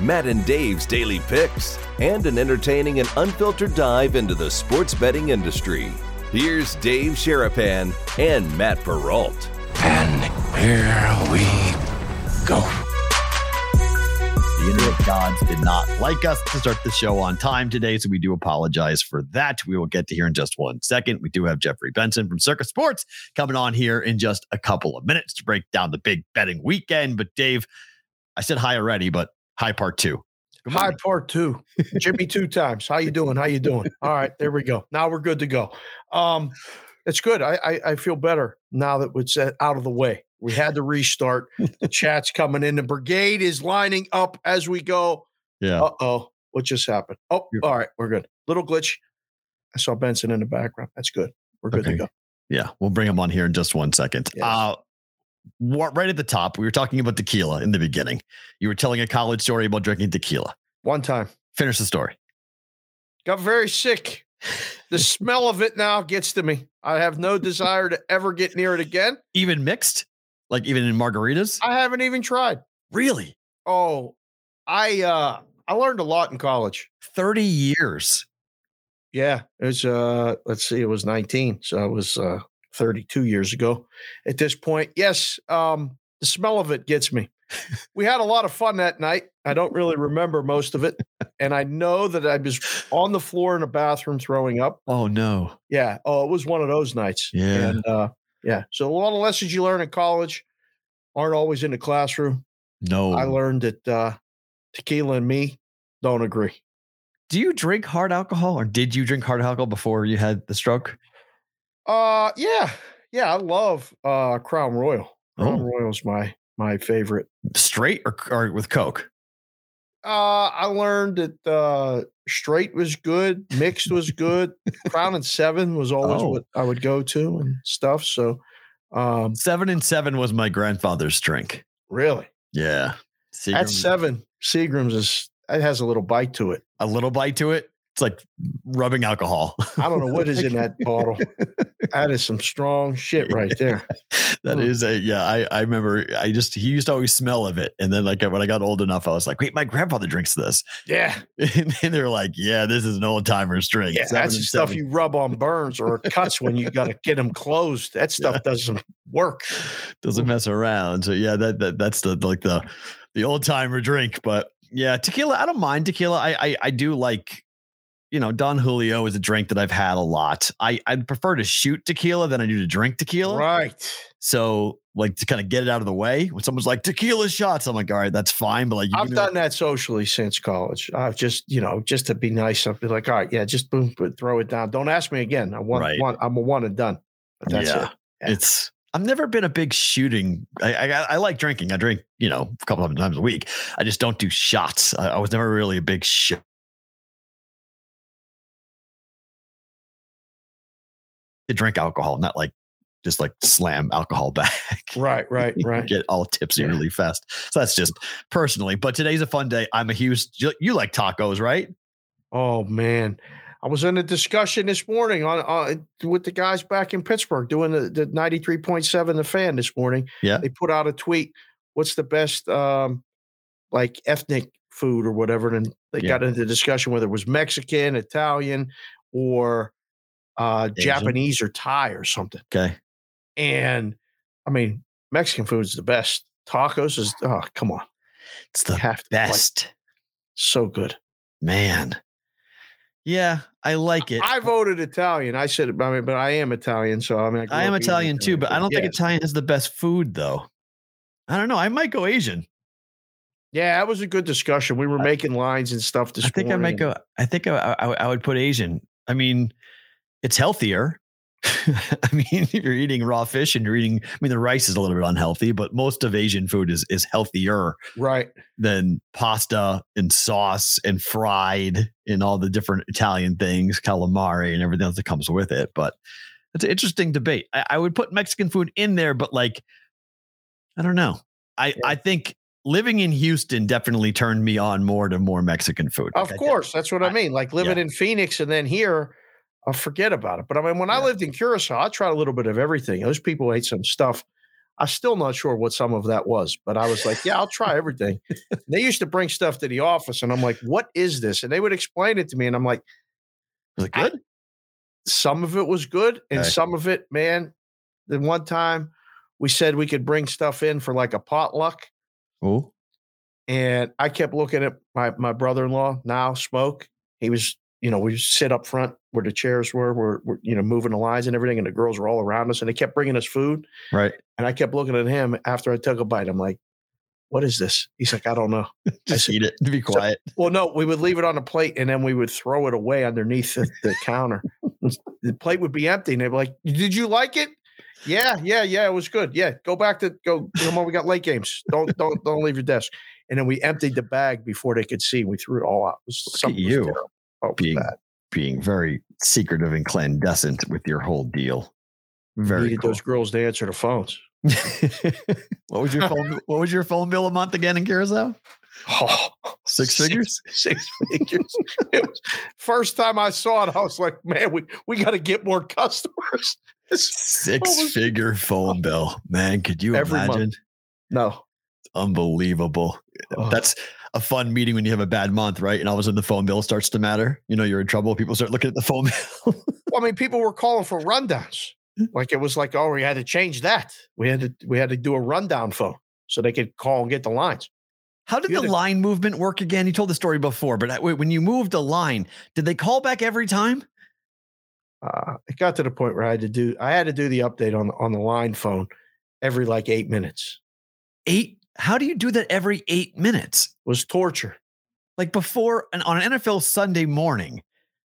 Matt and Dave's daily picks, and an entertaining and unfiltered dive into the sports betting industry. Here's Dave Sharapan and Matt Perrault. And here we go. The internet gods did not like us to start the show on time today, so we do apologize for that. We will get to here in just one second. We do have Jeffrey Benson from Circa Sports coming on here in just a couple of minutes to break down the big betting weekend. But Dave, I said hi already, but hi part two. Good Hi, part two. Jimmy two times. How you doing? How you doing? All right, there we go. Now we're good to go. Um, it's good. I, I I feel better now that it's out of the way. We had to restart. The chat's coming in. The brigade is lining up as we go. Yeah. Uh oh, what just happened? Oh, all right, we're good. Little glitch. I saw Benson in the background. That's good. We're good Okay. to go. Yeah, we'll bring him on here in just one second. Yes. Uh, what, right at the top, we were talking about tequila in the beginning. You were telling a college story about drinking tequila. One time. Finish the story. Got very sick. The smell of it now gets to me. I have no desire to ever get near it again. Even mixed, like even in margaritas. I haven't even tried. Really, Oh, I uh I learned a lot in college. thirty years. Yeah, it was uh let's see, it was 19, so it was uh 32 years ago. At this point, yes, um the smell of it gets me. We had a lot of fun that night. I don't really remember most of it, and I know that I was on the floor in a bathroom throwing up. Oh no. Yeah, oh, it was one of those nights. Yeah. and uh yeah. So a lot of lessons you learn in college aren't always in the classroom. No. I learned that uh tequila and me don't agree. Do you drink hard alcohol or did you drink hard alcohol before you had the stroke? Uh yeah. Yeah, I love uh Crown Royal. Crown Oh. Royal's my my favorite. Straight or, or with Coke? Uh I learned that uh straight was good, mixed was good. Crown and 7 was always Oh. what I would go to and stuff. So um Seven and seven was my grandfather's drink. really. Yeah. At Seagram- 7, Seagram's is it has a little bite to it. a little bite to it. It's like rubbing alcohol. I don't know what is in that bottle. That is some strong shit right there. That Mm. is a yeah. I I remember. I just he used to always smell of it, and then like when I got old enough, I was like, wait, my grandfather drinks this, Yeah. and, they're like, yeah, this is an old timer's drink. Yeah, that's the stuff you rub on burns or cuts when you got to get them closed. That stuff doesn't work. doesn't mess around. So yeah, that, that that's the like the the old timer drink. But yeah, tequila. I don't mind tequila. I I, I do like. You know, Don Julio is a drink that I've had a lot. I I prefer to shoot tequila than I do to drink tequila. Right. So like to kind of get it out of the way. When someone's like tequila shots, I'm like, all right, that's fine. But like, you I've me, done that socially since college. I've just, you know, just to be nice, I'll be like, all right, yeah, just boom, boom, throw it down. Don't ask me again. I want, Right. want I'm a one and done. But that's yeah, it. Yeah. it's. I've never been a big shooting. I, I I like drinking. I drink, you know, a couple of times a week. I just don't do shots. I, I was never really a big shot. To drink alcohol, not like just like slam alcohol back. Right, right, right. Get all tipsy Yeah. really fast. So that's just personally. But today's a fun day. I'm a huge. You, you like tacos, right? Oh man. I was in a discussion this morning on uh, with the guys back in Pittsburgh doing the, the 93.7 the fan this morning. Yeah. They put out a tweet. What's the best um like ethnic food or whatever? And they Yeah. got into the discussion whether it was Mexican, Italian, or uh Japanese or Thai or something. Okay. And I mean, Mexican food is the best. Tacos is oh come on. It's the have to like, best. so good. Man. Yeah, I like it. I voted Italian. I said, I mean, but I am Italian, so I mean, I, I am Italian too, but I don't think. Italian is the best food though. I don't know. I might go Asian. Yeah, that was a good discussion. We were making lines and stuff this I think I might go. I think I, I, I would put Asian. I mean, it's healthier. I mean, if you're eating raw fish and you're eating, I mean, the rice is a little bit unhealthy, but most of Asian food is is healthier Right. than pasta and sauce and fried and all the different Italian things, calamari and everything else that comes with it. But it's an interesting debate. I, I would put Mexican food in there, but like, I don't know. I I think living in Houston definitely turned me on more to more Mexican food. Of course, that's what I, I- mean. Like living yeah. in Phoenix and then here, I'll forget about it. But I mean, when I lived in Curacao, I tried a little bit of everything. Those people ate some stuff. I'm still not sure what some of that was, but I was like, yeah, I'll try everything. they used to bring stuff to the office, and I'm like, what is this? And they would explain it to me, and I'm like, Was it I- good? some of it was good, and Okay. some of it, man. Then one time we said we could bring stuff in for like a potluck. Oh, And I kept looking at my my brother in law now smoke. He was, you know, we sit up front where the chairs were, we're, we're you know moving the lines and everything, and the girls were all around us, and they kept bringing us food. right. And I kept looking at him after I took a bite. I'm like, "What is this?" He's like, "I don't know." Just said- eat it. Be quiet. Well, no, we would leave it on a plate, and then we would throw it away underneath the, the counter. the plate would be empty, and they'd be like, "Did you like it?" Yeah, yeah, yeah. It was good. Yeah, go back to go. Come on, we got late games. Don't don't don't leave your desk. And then we emptied the bag before they could see. We threw it all out. It was, Look at you terrible. Was being bad. being very secretive and clandestine with your whole deal. Very Needed cool. those girls to answer the phones. what was your phone? What was your phone bill a month again in Curacao? Oh, Six figures. Six figures. It was, first time I saw it, I was like, man, we, we got to get more customers. Six was- figure phone bill, man. Could you Every month. imagine? No. Unbelievable. Oh. That's a fun meeting when you have a bad month, right? And all of a sudden the phone bill starts to matter. You know, you're in trouble. People start looking at the phone bill. Well, I mean, people were calling for rundowns. Like it was like, oh, we had to change that. We had to we had to do a rundown phone so they could call and get the lines. How did You the line movement work again? You told the story before, but when you moved a line, did they call back every time? Uh, it got to the point where I had to do I had to do the update on on the line phone every like eight minutes. Eight? How do you do that every eight minutes? It was torture. like before an, on an NFL Sunday morning,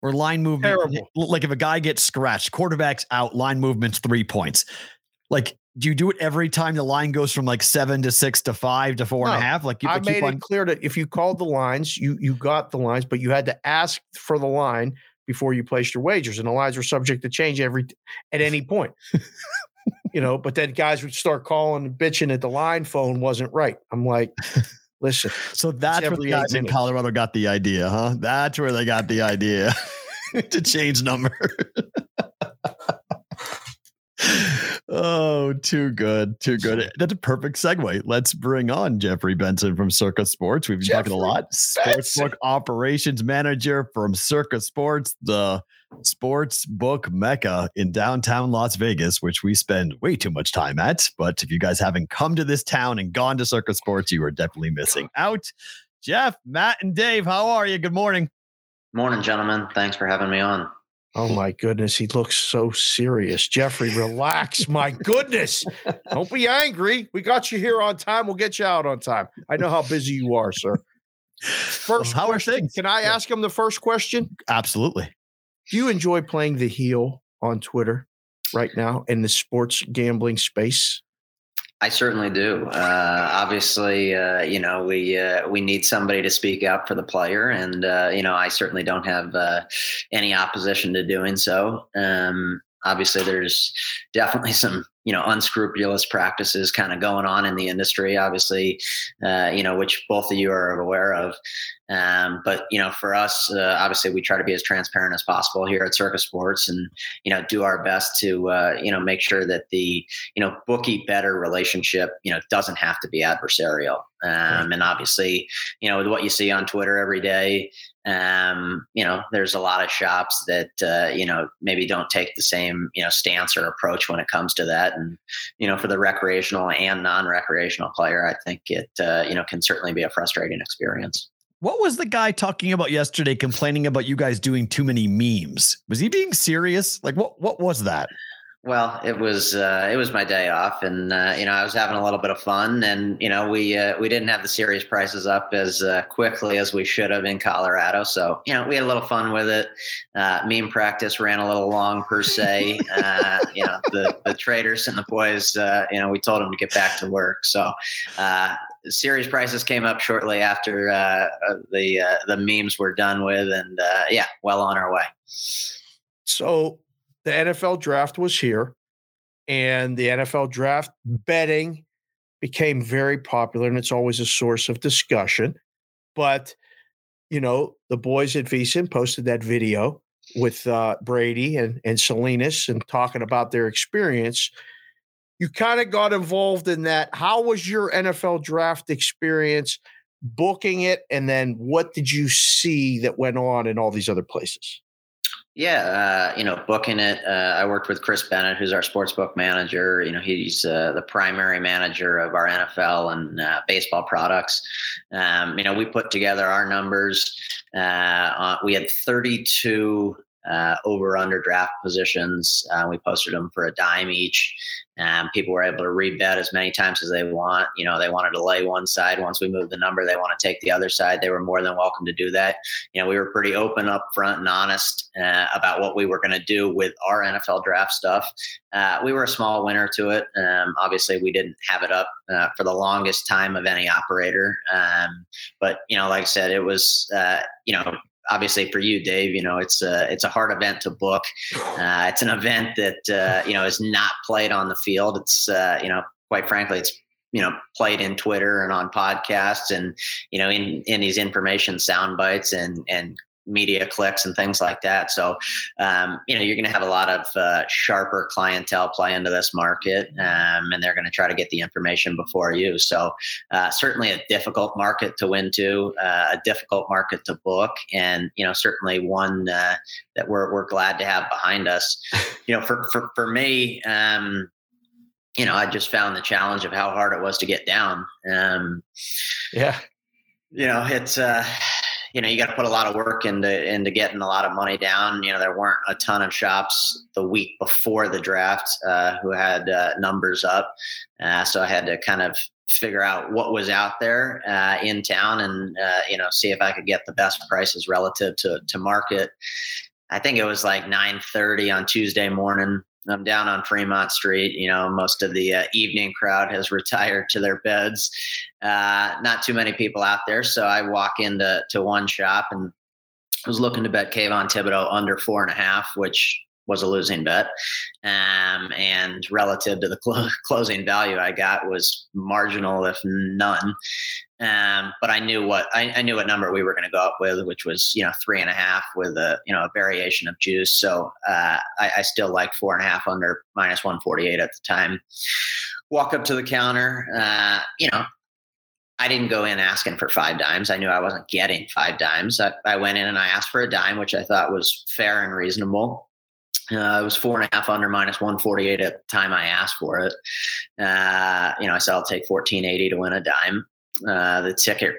where line movement, Terrible. like if a guy gets scratched, quarterback's out, line movement's three points. Like, do you do it every time the line goes from like seven to six to five to four and a half? Like, you I keep made on. it clear that if you called the lines, you you got the lines, but you had to ask for the line before you placed your wagers, and the lines were subject to change every at any point. you know, but then guys would start calling and bitching that the line phone wasn't right. I'm like, listen, So that's where the guys in. Colorado got the idea, huh? That's where they got the idea to change number. oh, too good. Too good. That's a perfect segue. Let's bring on Jeffrey Benson from Circa Sports. We've been talking a lot. Sportsbook operations manager from Circa Sports, the sports book mecca in downtown Las Vegas, which we spend way too much time at. But if you guys haven't come to this town and gone to Circa Sports, you are definitely missing out. Jeff, Matt, and Dave, how are you? Good morning. Morning, gentlemen. Thanks for having me on. Oh my goodness, he looks so serious. Jeffrey, relax. My goodness. Don't be angry. We got you here on time. We'll get you out on time. I know how busy you are, sir. First, how are things? Can I ask him the first question? Absolutely. Do you enjoy playing the heel on Twitter right now in the sports gambling space? I certainly do. Uh, obviously, uh, you know we uh, we need somebody to speak up for the player, and uh, you know I certainly don't have uh, any opposition to doing so. Um, obviously, there's definitely some you know unscrupulous practices kind of going on in the industry. Obviously, uh, you know which both of you are aware of. Um, but you know, for us, uh, obviously, we try to be as transparent as possible here at Circa Sports, and you know, do our best to uh, you know make sure that the you know bookie better relationship you know doesn't have to be adversarial. Um, and obviously, you know, with what you see on Twitter every day, um, you know, there's a lot of shops that uh, you know maybe don't take the same you know stance or approach when it comes to that. And you know, for the recreational and non-recreational player, I think it uh, you know can certainly be a frustrating experience. What was the guy talking about yesterday complaining about you guys doing too many memes? Was he being serious? Like what what was that? Well, it was uh, it was my day off, and uh, you know I was having a little bit of fun, and you know we uh, we didn't have the series prices up as uh, quickly as we should have in Colorado, so you know we had a little fun with it. Uh, meme practice ran a little long per se. Uh, you know the the traders and the boys, you know we told them to get back to work, so series prices came up shortly after the the memes were done with, and yeah, well on our way. So the NFL draft was here, and the NFL draft betting became very popular, and it's always a source of discussion. But you know, the boys at VSiN posted that video with uh, Brady and and Salinas and talking about their experience. You kind of got involved in that. How was your NFL draft experience? Booking it, and then what did you see that went on in all these other places? Yeah, uh, you know, booking it. Uh, I worked with Chris Bennett, who's our sports book manager. You know, he's uh, the primary manager of our NFL and uh, baseball products. Um, you know, we put together our numbers. Uh, we had 32 uh, over under draft positions. Uh, we posted them for a dime each. Um, people were able to rebet as many times as they want. You know, they wanted to lay one side. Once we moved the number, they want to take the other side. They were more than welcome to do that. You know, we were pretty open up front and honest uh, about what we were going to do with our NFL draft stuff. Uh, we were a small winner to it. Um, obviously, we didn't have it up uh, for the longest time of any operator. Um, but, you know, like I said, it was, uh, you know, obviously for you, Dave, you know it's a it's a hard event to book. Uh, it's an event that uh, you know is not played on the field. It's uh, you know quite frankly, it's you know played in Twitter and on podcasts and you know in in these information sound bites and and media clicks and things like that. So, um, you know, you're going to have a lot of uh, sharper clientele play into this market, um, and they're going to try to get the information before you. So, uh, certainly a difficult market to win to, uh, a difficult market to book, and you know, certainly one uh, that we're we're glad to have behind us. You know, for for for me. Um, you know, I just found the challenge of how hard it was to get down. Um, yeah, you know, it's uh, you know you got to put a lot of work into into getting a lot of money down. You know there weren't a ton of shops the week before the draft uh, who had uh, numbers up, uh, so I had to kind of figure out what was out there uh, in town and uh, you know see if I could get the best prices relative to to market. I think it was like 9:30 on Tuesday morning. I'm down on Fremont Street. You know, most of the uh, evening crowd has retired to their beds. Uh, not too many people out there, so I walk into to one shop and was looking to bet Kayvon Thibodeaux under four and a half, which was a losing bet. Um, and relative to the cl- closing value I got was marginal, if none. Um, but I knew what I, I knew what number we were going to go up with, which was you know three and a half with a you know a variation of juice. So uh, I, I still like four and a half under minus one forty eight at the time. Walk up to the counter, uh, you know, I didn't go in asking for five dimes. I knew I wasn't getting five dimes. I, I, went in and I asked for a dime, which I thought was fair and reasonable. Uh, it was four and a half under minus 148 at the time I asked for it. Uh, you know, I said I'll take 1480 to win a dime. Uh, the ticket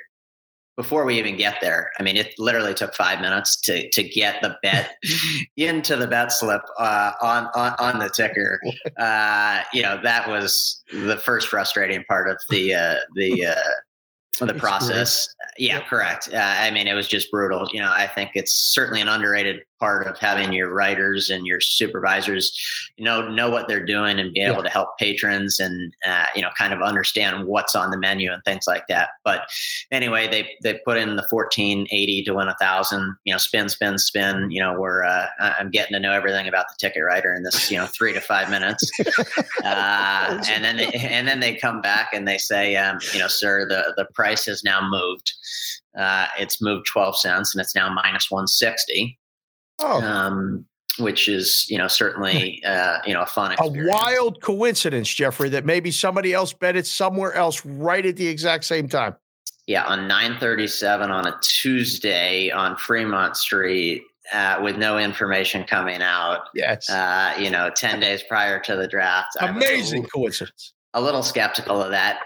before we even get there. I mean, it literally took five minutes to to get the bet into the bet slip uh, on, on on the ticker. Uh, you know, that was the first frustrating part of the uh, the uh, the process. Yeah, correct. Uh, I mean, it was just brutal. You know, I think it's certainly an underrated part of having your writers and your supervisors, you know, know what they're doing and be able yeah. to help patrons and uh, you know, kind of understand what's on the menu and things like that. But anyway, they they put in the fourteen eighty to win a thousand. You know, spin, spin, spin. You know, we're uh, I'm getting to know everything about the ticket writer in this you know three to five minutes, uh, and then they, and then they come back and they say, um, you know, sir, the the price has now moved. Uh, it's moved 12 cents and it's now minus 160. Oh. Um, which is, you know, certainly, uh, you know, a fun experience. A wild coincidence, Jeffrey, that maybe somebody else bet it somewhere else right at the exact same time. Yeah, on 937 on a Tuesday on Fremont Street, uh, with no information coming out. Yes. Uh, you know, 10 days prior to the draft. Amazing coincidence. A little skeptical of that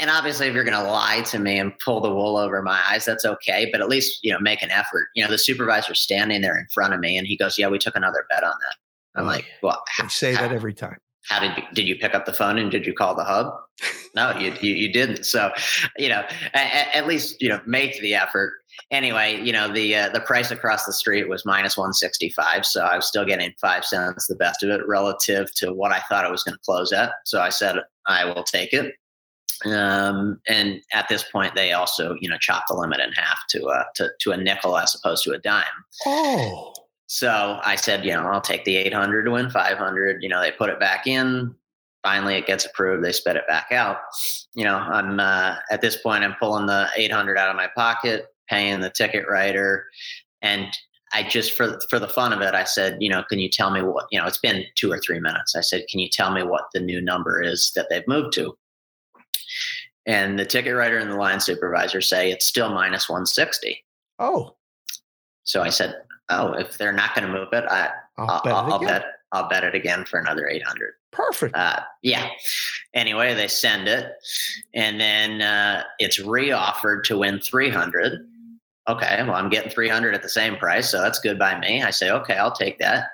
and obviously if you're going to lie to me and pull the wool over my eyes that's okay but at least you know make an effort you know the supervisor's standing there in front of me and he goes yeah we took another bet on that I'm like, well, I say that every time. How did you, did you pick up the phone and did you call the hub? no, you, you, you didn't. So, you know, at, at, least you know make the effort. Anyway, you know the uh, the price across the street was minus one sixty five, so I was still getting five cents the best of it relative to what I thought it was going to close at. So I said I will take it. Um, and at this point, they also you know chopped the limit in half to uh, to to a nickel as opposed to a dime. Oh. So I said, you know, I'll take the 800 to win 500. You know, they put it back in. Finally, it gets approved. They spit it back out. You know, I'm uh, at this point, I'm pulling the 800 out of my pocket, paying the ticket writer, and I just for for the fun of it, I said, you know, can you tell me what? You know, it's been two or three minutes. I said, can you tell me what the new number is that they've moved to? And the ticket writer and the line supervisor say it's still minus 160. Oh. So I said, oh, if they're not going to move it, I, I'll, bet, I'll, I'll bet I'll bet it again for another 800. Perfect. Uh, yeah. Anyway, they send it, and then uh, it's reoffered to win 300. Okay, well, I'm getting 300 at the same price, so that's good by me. I say, okay, I'll take that.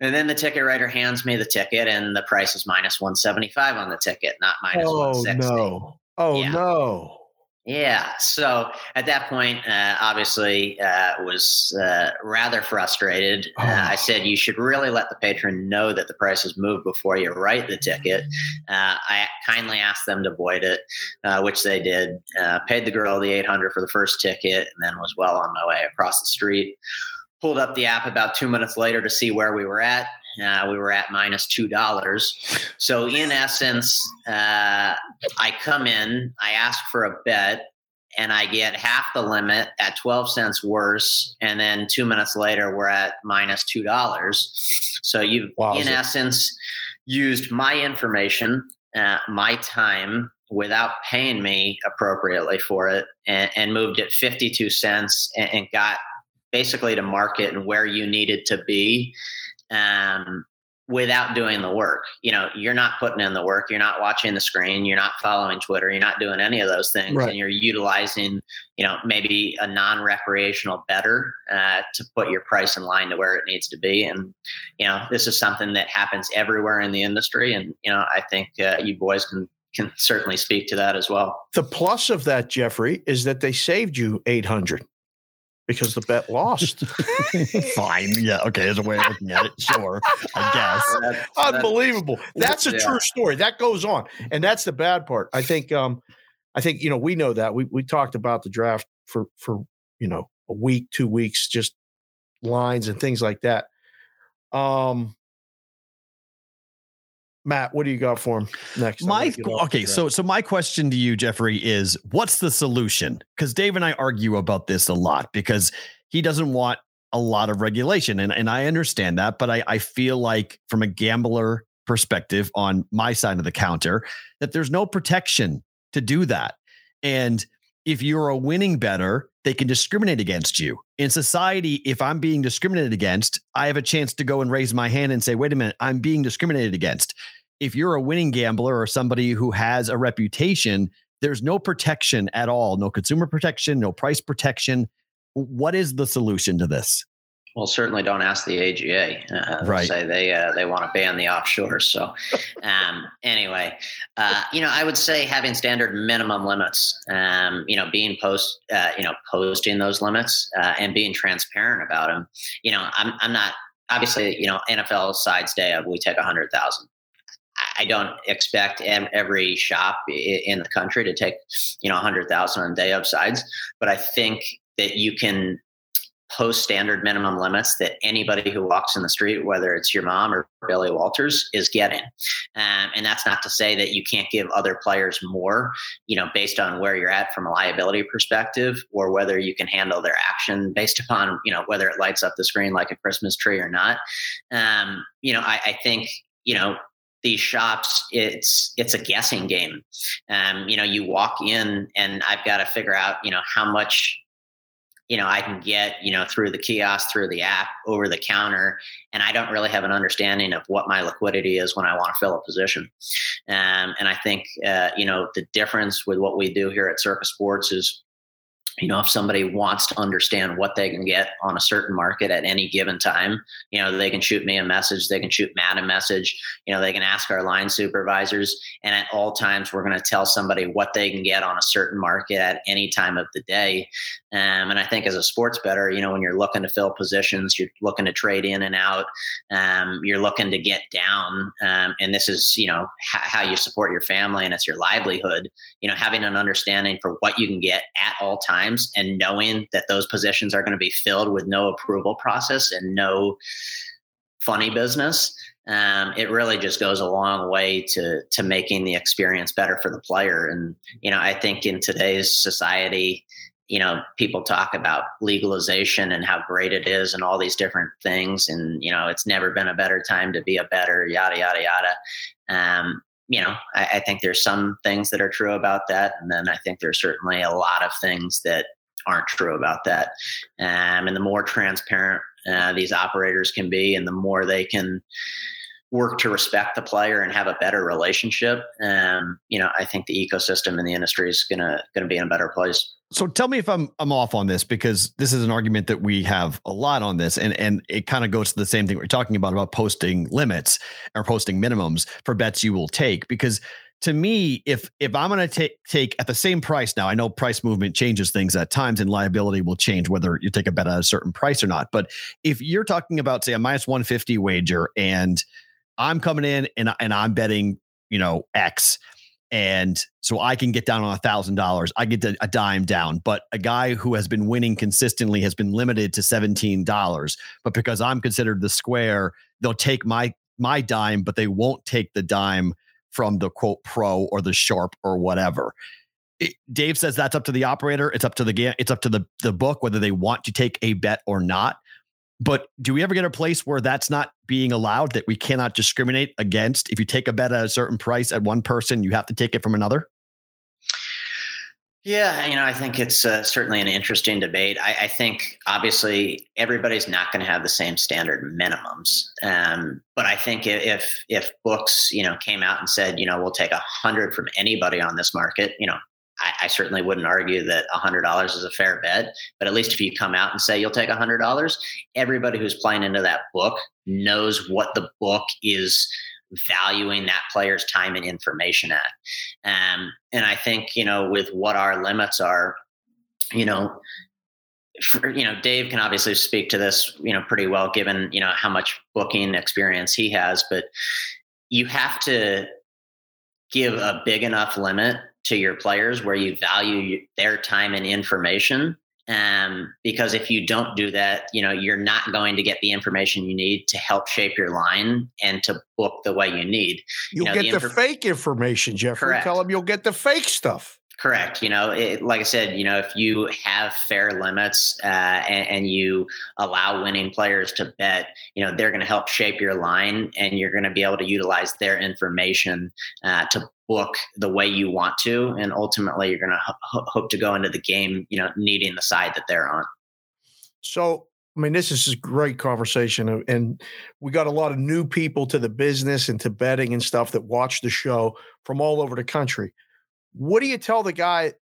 And then the ticket writer hands me the ticket, and the price is minus 175 on the ticket, not minus oh, 160. No. Oh, yeah. no. Yeah. So at that point, uh, obviously, uh, was uh, rather frustrated. Uh, oh. I said, "You should really let the patron know that the price has moved before you write the ticket." Uh, I kindly asked them to void it, uh, which they did. paid the girl the eight hundred for the first ticket, and then was well on my way across the street. Pulled up the app about two minutes later to see where we were at. Uh, we were at minus two dollars. So in essence, uh, I come in, I ask for a bet, and I get half the limit at twelve cents worse, and then two minutes later we're at minus two dollars. So you, wow, in essence, used my information, uh, my time without paying me appropriately for it, and, and moved it fifty-two cents, and, and got basically to market and where you needed to be um, without doing the work. You know, you're not putting in the work. You're not watching the screen. You're not following Twitter. You're not doing any of those things. Right. And you're utilizing, you know, maybe a non-recreational better uh, to put your price in line to where it needs to be. And, you know, this is something that happens everywhere in the industry. And, you know, I think uh, you boys can can certainly speak to that as well. The plus of that, Jeffrey, is that they saved you 800 because the bet lost. Fine. Yeah. Okay. There's a way of looking at it. Sure. I guess. That's, Unbelievable. That's a yeah. true story. That goes on. And that's the bad part. I think, um, I think, you know, we know that we, we talked about the draft for, for, you know, a week, two weeks, just lines and things like that. Um, Matt, what do you got for him next? My okay, so so my question to you, Jeffrey, is what's the solution? Because Dave and I argue about this a lot because he doesn't want a lot of regulation, and and I understand that, but I I feel like from a gambler perspective on my side of the counter that there's no protection to do that, and if you're a winning better, they can discriminate against you. In society, if I'm being discriminated against, I have a chance to go and raise my hand and say, wait a minute, I'm being discriminated against. If you're a winning gambler or somebody who has a reputation, there's no protection at all, no consumer protection, no price protection. What is the solution to this? Well, certainly don't ask the AGA. Uh, right. Say they uh, they want to ban the offshores. So, um, anyway, uh, you know, I would say having standard minimum limits. Um, you know, being post, uh, you know, posting those limits uh, and being transparent about them. You know, I'm I'm not obviously. You know, NFL sides day of we take a hundred thousand. I don't expect every shop in the country to take, you know, 100,000 on day of sides, but I think that you can post standard minimum limits that anybody who walks in the street, whether it's your mom or Billy Walters, is getting. Um, and that's not to say that you can't give other players more, you know, based on where you're at from a liability perspective, or whether you can handle their action based upon, you know, whether it lights up the screen like a Christmas tree or not. Um, you know, I, I think, you know, these shops it's it's a guessing game. Um, you know you walk in and i've got to figure out you know how much you know i can get you know through the kiosk through the app over the counter and i don't really have an understanding of what my liquidity is when i want to fill a position. Um, and i think uh, you know the difference with what we do here at circa sports is you know, if somebody wants to understand what they can get on a certain market at any given time, you know, they can shoot me a message, they can shoot Matt a message, you know, they can ask our line supervisors. And at all times, we're going to tell somebody what they can get on a certain market at any time of the day. Um, and I think as a sports better, you know, when you're looking to fill positions, you're looking to trade in and out, um, you're looking to get down. Um, and this is, you know, h- how you support your family and it's your livelihood, you know, having an understanding for what you can get at all times and knowing that those positions are going to be filled with no approval process and no funny business. Um, it really just goes a long way to to making the experience better for the player. And you know, I think in today's society, you know, people talk about legalization and how great it is and all these different things. And, you know, it's never been a better time to be a better, yada, yada, yada. Um, you know, I, I think there's some things that are true about that. And then I think there's certainly a lot of things that aren't true about that. Um, and the more transparent uh, these operators can be and the more they can, work to respect the player and have a better relationship, um, you know, I think the ecosystem in the industry is gonna gonna be in a better place. So tell me if I'm I'm off on this because this is an argument that we have a lot on this, and and it kind of goes to the same thing we're talking about about posting limits or posting minimums for bets you will take because to me, if if I'm going to take take at the same price now, I know price movement changes things at times, and liability will change whether you take a bet at a certain price or not. But if you're talking about say a minus 150 wager and I'm coming in and and I'm betting, you know, X. And so I can get down on a thousand dollars. I get a dime down, but a guy who has been winning consistently has been limited to seventeen dollars. But because I'm considered the square, they'll take my my dime, but they won't take the dime from the quote pro or the sharp or whatever. It, Dave says that's up to the operator. It's up to the game. It's up to the the book whether they want to take a bet or not. But do we ever get a place where that's not being allowed, that we cannot discriminate against? If you take a bet at a certain price at one person, you have to take it from another? Yeah, you know, I think it's uh, certainly an interesting debate. I, I think obviously everybody's not going to have the same standard minimums, um, but I think if if books, you know, came out and said, you know, we'll take a hundred from anybody on this market, you know, I, I certainly wouldn't argue that $100 is a fair bet, but at least if you come out and say you'll take $100, everybody who's playing into that book knows what the book is valuing that player's time and information at. Um, and I think, you know, with what our limits are, you know, for, you know, Dave can obviously speak to this, you know, pretty well given, you know, how much booking experience he has, but you have to give a big enough limit to your players where you value their time and information um, because if you don't do that, you know you're not going to get the information you need to help shape your line and to book the way you need. You'll you know, get the, the fake information, Jeffrey. Correct. Tell them you'll get the fake stuff. Correct. You know, it, like I said, you know, if you have fair limits uh, and, and, you allow winning players to bet, you know, they're going to help shape your line, and you're going to be able to utilize their information uh, to book the way you want to, and ultimately, you're going to ho- hope to go into the game, you know, needing the side that they're on. So, I mean, this is a great conversation, and we got a lot of new people to the business and to betting and stuff that watch the show from all over the country what do you tell the guy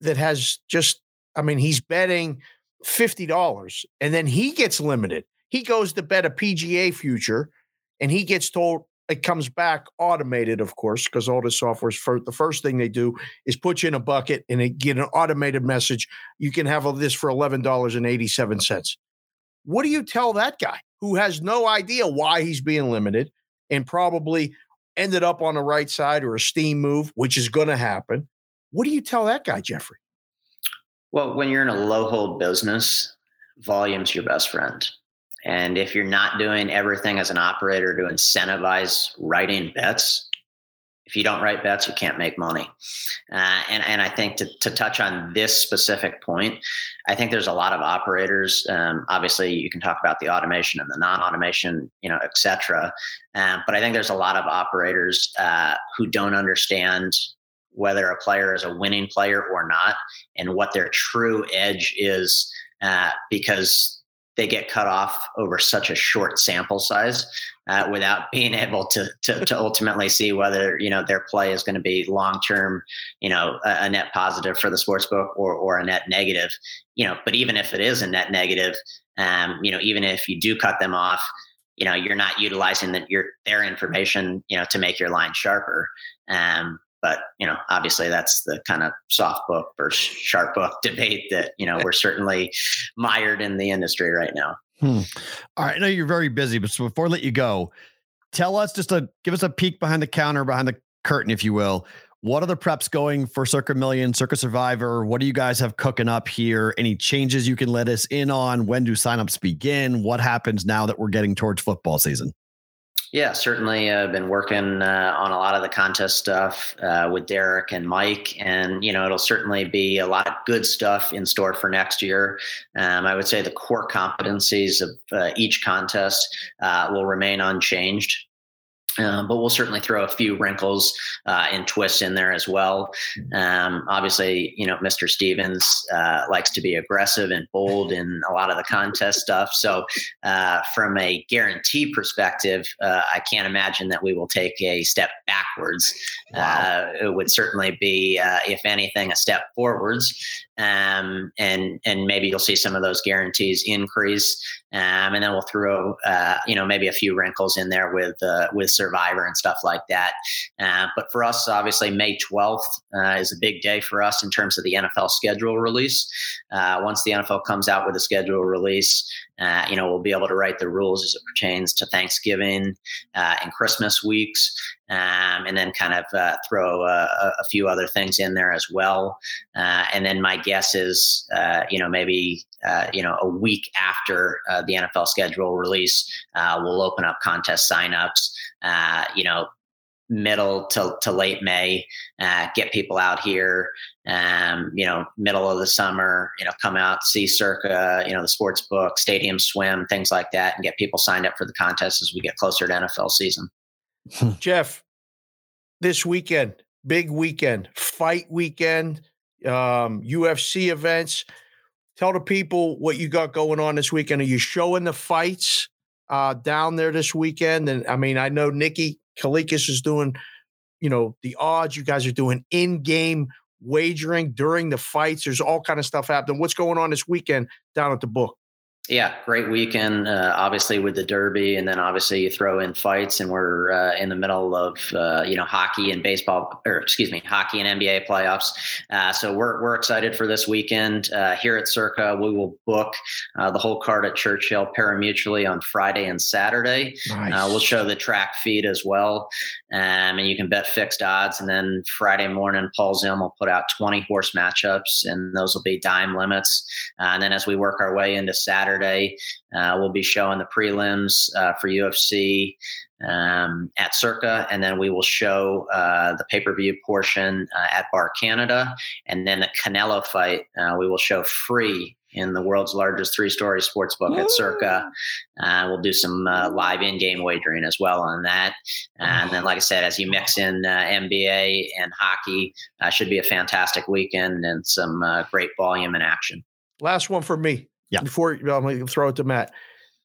that has just, I mean, he's betting $50 and then he gets limited. He goes to bet a PGA future and he gets told it comes back automated, of course, because all the software is for the first thing they do is put you in a bucket and get an automated message. You can have all this for $11.87. What do you tell that guy who has no idea why he's being limited and probably ended up on the right side or a steam move, which is going to happen. What do you tell that guy, Jeffrey? Well, when you're in a low hold business, volume's your best friend. And if you're not doing everything as an operator to incentivize writing bets, if you don't write bets, you can't make money. Uh, and, and I think to, to touch on this specific point, I think there's a lot of operators. Um, obviously, you can talk about the automation and the non-automation, you know, et cetera. Um, but I think there's a lot of operators uh, who don't understand whether a player is a winning player or not, and what their true edge is, uh, because they get cut off over such a short sample size uh, without being able to, to, to ultimately see whether you know their play is going to be long term, you know, a, a, net positive for the sports book or or a net negative. You know, but even if it is a net negative, um, you know, even if you do cut them off, you know, you're not utilizing the, your their information, you know, to make your line sharper. Um, but you know obviously that's the kind of soft book versus sharp book debate that you know we're certainly mired in the industry right now. Hmm. all right i know you're very busy but before I let you go tell us just to give us a peek behind the counter behind the curtain if you will. What are the preps going for circa million circa survivor? What do you guys have cooking up here? Any changes you can let us in on? When do signups begin? What happens now that we're getting towards football season yeah, certainly. I've uh, been working uh, on a lot of the contest stuff uh, with Derek and Mike, and you know it'll certainly be a lot of good stuff in store for next year. Um, I would say the core competencies of uh, each contest uh, will remain unchanged. Um, but we'll certainly throw a few wrinkles uh, and twists in there as well. Um, obviously, you know, Mr. Stevens uh, likes to be aggressive and bold in a lot of the contest stuff. So, uh, from a guarantee perspective, uh, I can't imagine that we will take a step backwards. Wow. Uh, it would certainly be, uh, if anything, a step forwards um, and and maybe you'll see some of those guarantees increase, um, and then we'll throw uh, you know maybe a few wrinkles in there with uh, with Survivor and stuff like that. Uh, but for us, obviously, May twelfth uh, is a big day for us in terms of the NFL schedule release. Uh, once the NFL comes out with a schedule release, uh, you know, we'll be able to write the rules as it pertains to Thanksgiving uh, and Christmas weeks, um, and then kind of uh, throw a, a, few other things in there as well. Uh, and then my guess is, uh, you know, maybe uh, you know a week after the NFL schedule release, we'll open up contest signups. you know, middle to, to late May, uh, get people out here, um, you know, middle of the summer, you know, come out, see circa, you know, the sports book, stadium swim, things like that, and get people signed up for the contest as we get closer to NFL season. Jeff, this weekend, big weekend, fight weekend, um, UFC events. Tell the people what you got going on this weekend. Are you showing the fights uh, down there this weekend? And I mean, I know Nikki Kalikas is doing, you know, the odds. You guys are doing in-game wagering during the fights. There's all kind of stuff happening. What's going on this weekend down at the book? Yeah, great weekend. Uh, obviously with the Derby, and then obviously you throw in fights, and we're uh, in the middle of uh, you know hockey and baseball, or excuse me, hockey and NBA playoffs. Uh, so we're we're excited for this weekend uh, here at Circa. We will book uh, the whole card at Churchill pari-mutuely on Friday and Saturday. Nice. we'll show the track feed as well, um, and you can bet fixed odds. And then Friday morning, Paul Zim will put out 20 horse matchups, and those will be dime limits. and then as we work our way into Saturday. Saturday. Uh, we'll be showing the prelims uh, for UFC um, at Circa, and then we will show uh, the pay per view portion uh, at Bar Canada, and then the Canelo fight uh, we will show free in the world's largest three story sports book at Circa. Uh, we'll do some uh, live in game wagering as well on that. And then, like I said, as you mix in uh, NBA and hockey, uh, should be a fantastic weekend and some great volume and action. Last one for me. Yeah. Before I'm going to throw it to Matt.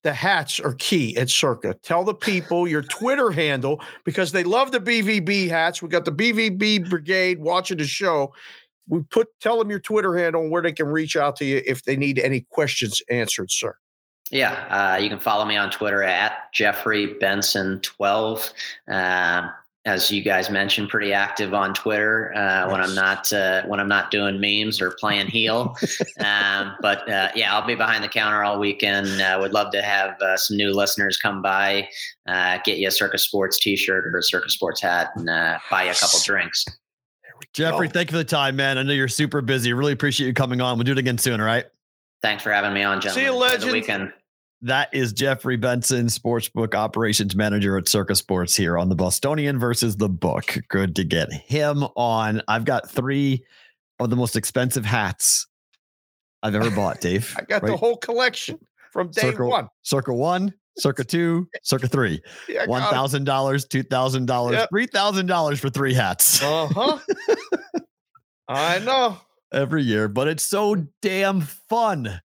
The hats are key at Circa. Tell the people your Twitter handle because they love the BVB hats. We got the BVB Brigade watching the show. We put tell them your Twitter handle and where they can reach out to you if they need any questions answered, sir. Yeah, uh, you can follow me on Twitter at Jeffrey Benson twelve. Uh, as you guys mentioned, pretty active on Twitter uh, when I'm not uh, when I'm not doing memes or playing heel. um, but uh, yeah, I'll be behind the counter all weekend. Uh, would love to have uh, some new listeners come by, uh, get you a Circa Sports T-shirt or a Circa Sports hat, and buy you a couple drinks. Jeffrey, thank you for the time, man. I know you're super busy. Really appreciate you coming on. We'll do it again soon. All right. Thanks for having me on, gentlemen. See you, legend. Weekend. That is Jeffrey Benson, Sportsbook Operations Manager at Circa Sports here on the Bostonian versus the book. Good to get him on. I've got three of the most expensive hats I've ever bought, Dave. I got right? the whole collection from day circa, one. Circa one, circa two, circa three. Yeah, One thousand dollars, two thousand dollars, three thousand dollars for three hats. Uh huh. I know. Every year, but it's so damn fun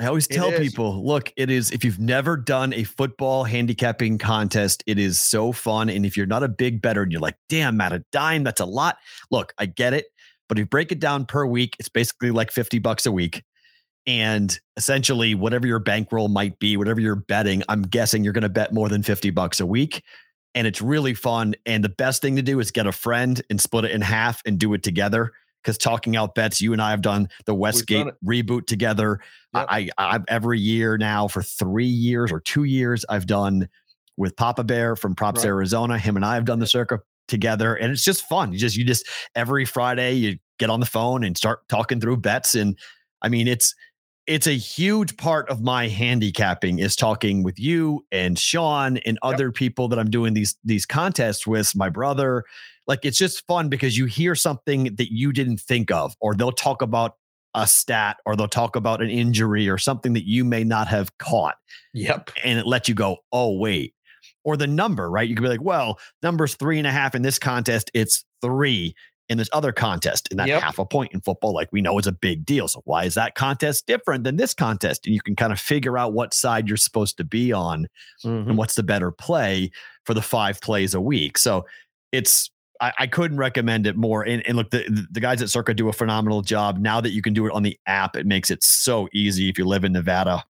I always tell people, look, it is if you've never done a football handicapping contest, it is so fun. And if you're not a big better and you're like, damn, at a dime, that's a lot. Look, I get it. But if you break it down per week, it's basically like 50 bucks a week. And essentially, whatever your bankroll might be, whatever you're betting, I'm guessing you're going to bet more than 50 bucks a week. And it's really fun. And the best thing to do is get a friend and split it in half and do it together. Because talking out bets, you and I have done the Westgate it. reboot together. Yep. I, I I've every year now for three years or two years I've done with Papa Bear from Props Right. Arizona. Him and I have done the circuit together, and it's just fun. You just you just every Friday you get on the phone and start talking through bets, and I mean it's it's a huge part of my handicapping is talking with you and Sean and other people that I'm doing these these contests with. My brother, like it's just fun because you hear something that you didn't think of, or they'll talk about a stat, or they'll talk about an injury or something that you may not have caught, Yep. and it lets you go, oh wait, or the number, right? You could be like, well, number's three and a half in this contest, it's three in this other contest, and that Yep. half a point in football, like we know, is a big deal. So why is that contest different than this contest? And you can kind of figure out what side you're supposed to be on Mhm. and what's the better play for the five plays a week. So it's I, I couldn't recommend it more. And, and look, the, the guys at Circa do a phenomenal job. Now that you can do it on the app, it makes it so easy if you live in Nevada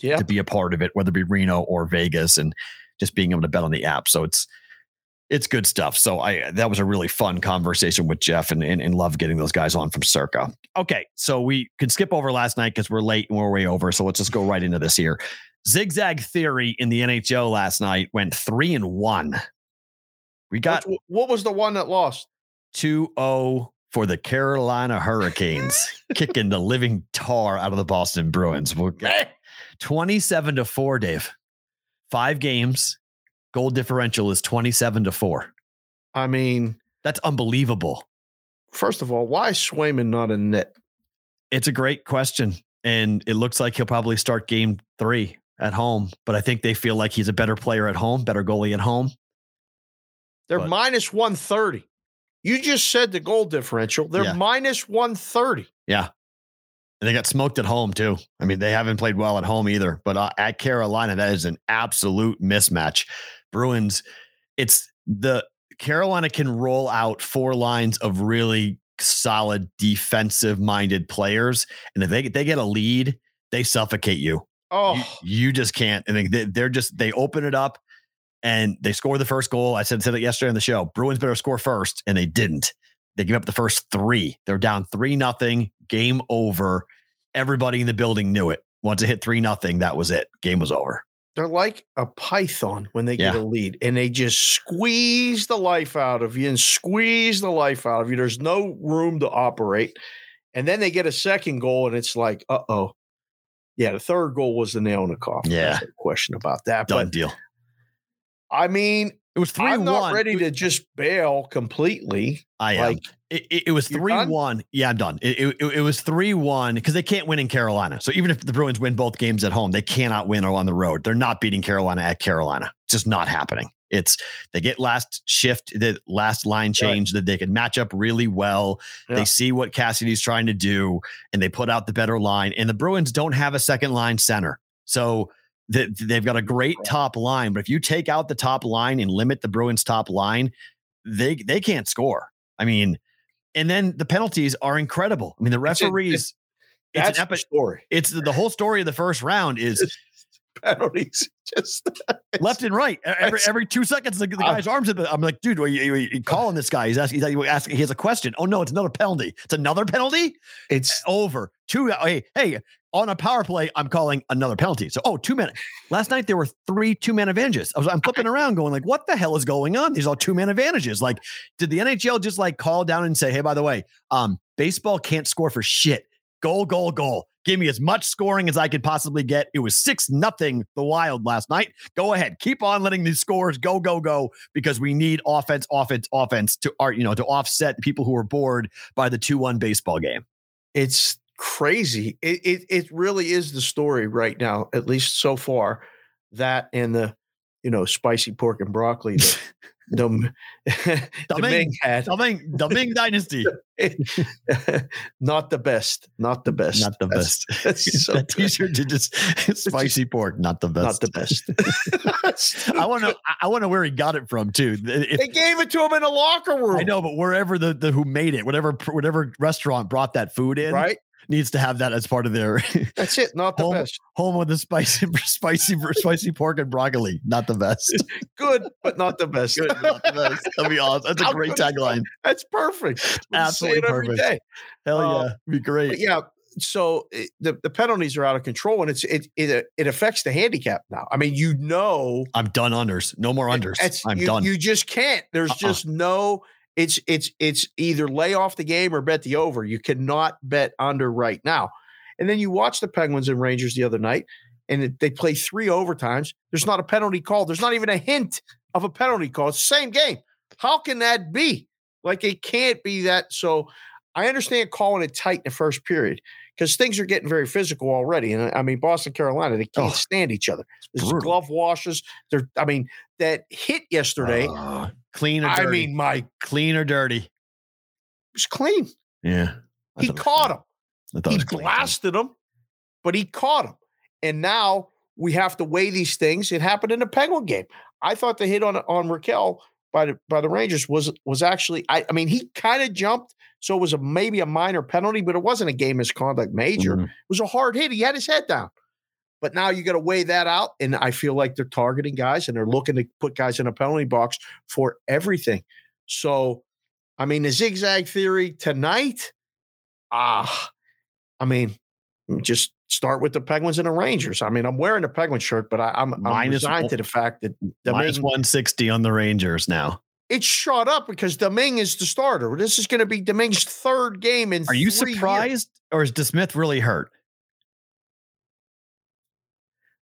yeah. to be a part of it, whether it be Reno or Vegas, and just being able to bet on the app. So it's it's good stuff. So I that was a really fun conversation with Jeff and and, and love getting those guys on from Circa. Okay, so we can skip over last night because we're late and we're way over. So let's just go right into this here. Zigzag theory in the NHL last night went three and one. We got What, what was the one that lost? 2 0 for the Carolina Hurricanes, kicking the living tar out of the Boston Bruins. We'll get 27 to 4, Dave. Five games. Goal differential is 27 to 4. I mean, That's unbelievable. first of all, why is Swayman not in net? It's a great question. And it looks like he'll probably start game three at home. But I think they feel like he's a better player at home, better goalie at home. They're But- minus 130. You just said the goal differential. They're Yeah. minus 130. Yeah. And they got smoked at home too. I mean, they haven't played well at home either. But uh, at Carolina, that is an absolute mismatch. Bruins, it's the Carolina can roll out four lines of really solid defensive minded players. And if they, they get a lead, they suffocate you. Oh, You, you just can't. And they, they're just, they open it up and they score the first goal. I said, said it yesterday on the show. Bruins better score first, and they didn't. They gave up the first three. They're down three nothing. Game over. Everybody in the building knew it. Once it hit three nothing, that was it. Game was over. they're like a python when they get a lead and they just squeeze the life out of you and squeeze the life out of you. There's no room to operate. And then they get a second goal and it's like, uh oh. Yeah, the third goal was the nail in the coffin. Yeah. No question about that. Done But deal. I mean, It was 3 I'm not one. ready to just bail completely. I am. like, It, it, it was three done? one. Yeah, I'm done. It, it, it was three one because they can't win in Carolina. So even if the Bruins win both games at home, they cannot win on the road. They're not beating Carolina at Carolina. It's just not happening. It's they get last shift, the last line change that they can match up really well. Yeah. They see what Cassidy's trying to do, and they put out the better line. And the Bruins don't have a second line center, so th- they've got a great top line. But if you take out the top line and limit the Bruins' top line, they they can't score. I mean, and then the penalties are incredible. I mean, the It's a- referees. It's That's an epic. story. It's the, the whole story of the first round is Penalties. Just left and right. Every every two seconds, the, the Uh, guy's arms. At the, I'm like, dude, are you, are you calling this guy? He's asking. He's asking. He has a question. Oh no, it's another penalty. It's another penalty. it's Over two. Hey, hey, on a power play, I'm calling another penalty. So, oh, two minutes. Last night there were three two man advantages. I was, I'm flipping around, going like, what the hell is going on? These are two man advantages. Like, did the NHL just like call down and say, hey, by the way, um, baseball can't score for shit. Goal, goal, goal. Give me as much scoring as I could possibly get. It was six nothing the Wild last night. Go ahead, keep on letting these scores go, go, go, because we need offense, offense, offense to art, you know, to offset people who are bored by the two one baseball game. it's crazy. It, it it really is the story right now, at least so far. That and the you know, spicy pork and broccoli that Dom, Domingue had. Domingue, Domingue Dynasty. not the best. Not the best. Not the That's- best. that's so that t-shirt did just spicy pork, not the best. Not the best. I want to. I want to where he got it from too. If- they gave it to him in a locker room. I know, but wherever the, the who made it, whatever whatever restaurant brought that food in, right? Needs to have that as part of their That's it. Not the Home- best. home with the spicy spicy spicy pork and broccoli. Not the best. Good, but not the best. Good, not the best. That'd be awesome. That's a great tagline. That's perfect. Absolutely perfect. day. Hell Uh, yeah, be great. Yeah. So it, the the penalties are out of control, and it's it it it affects the handicap now. I mean, you know, I'm done unders. No more unders. I'm you, done. You just can't. There's Uh-uh. just no. It's it's it's either lay off the game or bet the over. You cannot bet under right now. And then you watch the Penguins and Rangers the other night, and it, they play three overtimes. There's not a penalty call. There's not even a hint of a penalty call. It's the same game. How can that be? Like it can't be that. So I understand calling it tight in the first period because things are getting very physical already. And I mean, Boston, Carolina, they can't Oh, stand each other. There's glove washes. There, I mean, that hit yesterday. Uh, clean or I mean, my it clean or dirty? was clean. Yeah. I He it caught him. He clean, blasted him, but he caught him. And now we have to weigh these things. It happened in the Penguin game. I thought the hit on on Rakell by the by the Rangers was was actually. I, I mean, he kind of jumped, so it was a maybe a minor penalty, but it wasn't a game misconduct major. Mhm. It was a hard hit. He had his head down. But now you got to weigh that out. And I feel like they're targeting guys and they're looking to put guys in a penalty box for everything. So, I mean, the zigzag theory tonight, ah, I mean, just start with the Penguins and the Rangers. I mean, I'm wearing a Penguin shirt, but I, I'm, I'm Minus resigned one- to the fact that Minus Domingue, 160 on the Rangers now. it's shot up because Domingue is the starter. This is going to be Domingue's third game in Are you three years. surprised or is DeSmith really hurt?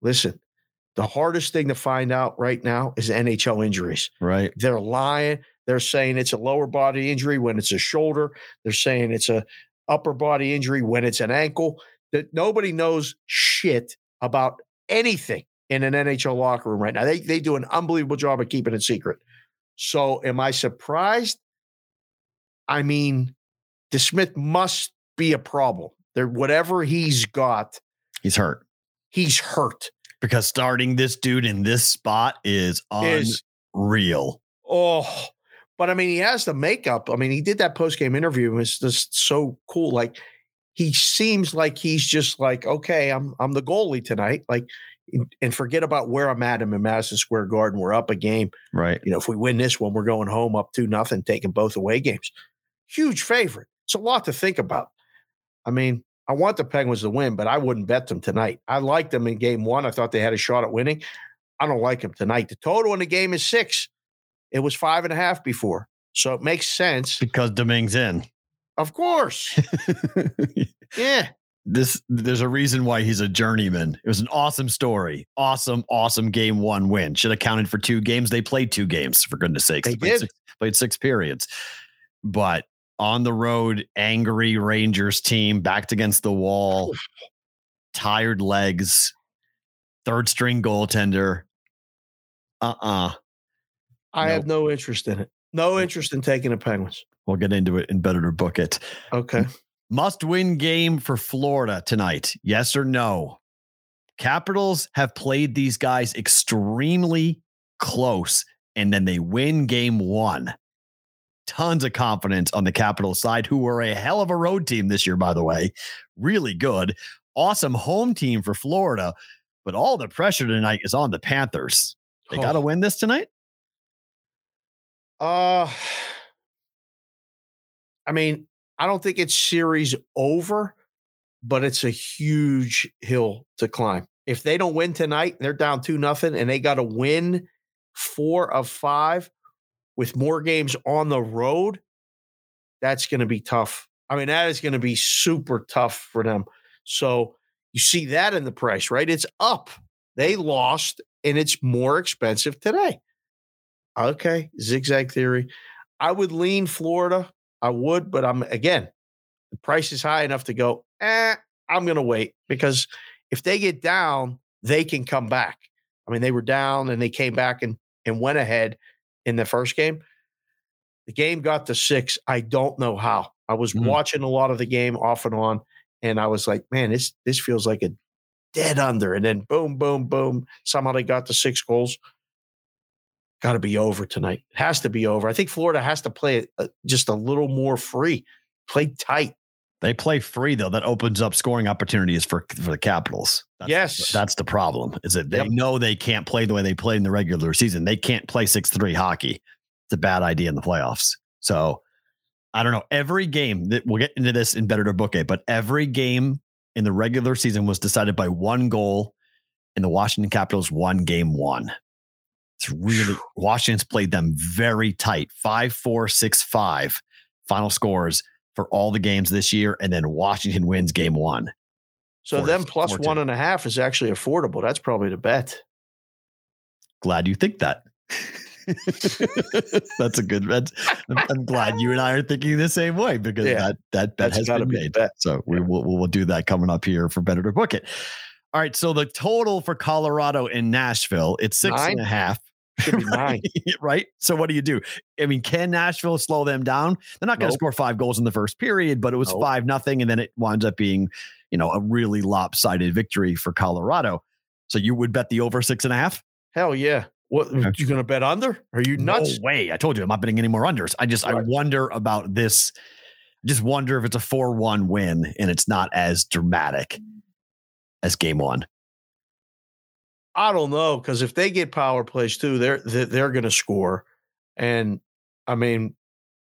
Listen, the hardest thing to find out right now is NHL injuries. Right. They're lying. They're saying it's a lower body injury when it's a shoulder. They're saying it's a upper body injury when it's an ankle. That nobody knows shit about anything in an NHL locker room right now. They they do an unbelievable job of keeping it secret. So am I surprised? I mean, DeSmith must be a problem. There, whatever he's got, He's hurt he's hurt. because starting this dude in this spot is Is unreal. Oh, but I mean, he has the makeup. I mean, he did that post game interview. It's just so cool. Like he seems like he's just like, okay, I'm I'm the goalie tonight. Like, and forget about where I'm at. I'm in Madison Square Garden. We're up a game. Right. You know, if we win this one, we're going home up two nothing, taking both away games. Huge favorite. It's a lot to think about. I mean, I want the Penguins to win, but I wouldn't bet them tonight. I liked them in game one. I thought they had a shot at winning. I don't like them tonight. The total in the game is six. It was five and a half before. So it makes sense. Because Domingue's in. Of course. Yeah. this there's a reason why he's a journeyman. It was an awesome story. Awesome, awesome game one win. Should have counted for two games. They played two games, for goodness sakes. They played did. Six, played six periods. But on the road, angry Rangers team backed against the wall, tired legs, third string goaltender. Uh-uh. I have no interest in it. No interest in taking the Penguins. We'll get into it in better to book it. Okay. Must win game for Florida tonight. Yes or no? Capitals have played these guys extremely close and then they win game one. Tons of confidence on the Capitals side, who were a hell of a road team this year, by the way. Really good. Awesome home team for Florida. But all the pressure tonight is on the Panthers. They got to Oh. win this tonight. Uh I mean, I don't think it's series over, but it's a huge hill to climb. If they don't win tonight, they're down two nothing, and they got to win four of five with more games on the road. That's going to be tough. I mean, that is going to be super tough for them. So you see that in the price, right? It's up. They lost, and it's more expensive today. Okay, zigzag theory. I would lean Florida. I would, but I'm again, the price is high enough to go, eh, I'm gonna wait because if they get down, they can come back. I mean, they were down and they came back and and went ahead in the first game. The game got to six. I don't know how. I was Mhm. watching a lot of the game off and on, and I was like, man, this this feels like a dead under. And then boom, boom, boom. Somehow they got to six goals. Got to be over tonight. It has to be over. I think Florida has to play it uh, just a little more free, play tight. They play free though. That opens up scoring opportunities for for the Capitals. That's, Yes. that's the problem. Is that they Yep. know they can't play the way they played in the regular season. They can't play six three hockey. It's a bad idea in the playoffs. So I don't know. Every game that we'll get into this in better to book it, but every game in the regular season was decided by one goal, and the Washington Capitals won game one. It's really Washington's played them very tight. Five, four, six, five final scores for all the games this year, and then Washington wins game one. So Four- then plus one and is actually affordable. That's probably the bet. Glad you think that. that's a good. That's, I'm, glad you and I are thinking the same way because Yeah. that that bet has been be made. bet. So we will we'll do that coming up here for better to book it. All right. So the total for Colorado and Nashville, it's six and a Nine? half. Should be nine. right? So what do you do? I mean, can Nashville slow them down? They're not going to Nope. score five goals in the first period, but it was Nope. five nothing, and then it winds up being, you know, a really lopsided victory for Colorado. So you would bet the over six and a half? Hell yeah. What Okay. you gonna bet under? Are you nuts? No way! I told you I'm not betting any more unders. I just I wonder about this. I just wonder if it's a four one win and it's not as dramatic as game one. I don't know because if they get power plays too, they're they're, going to score, and I mean,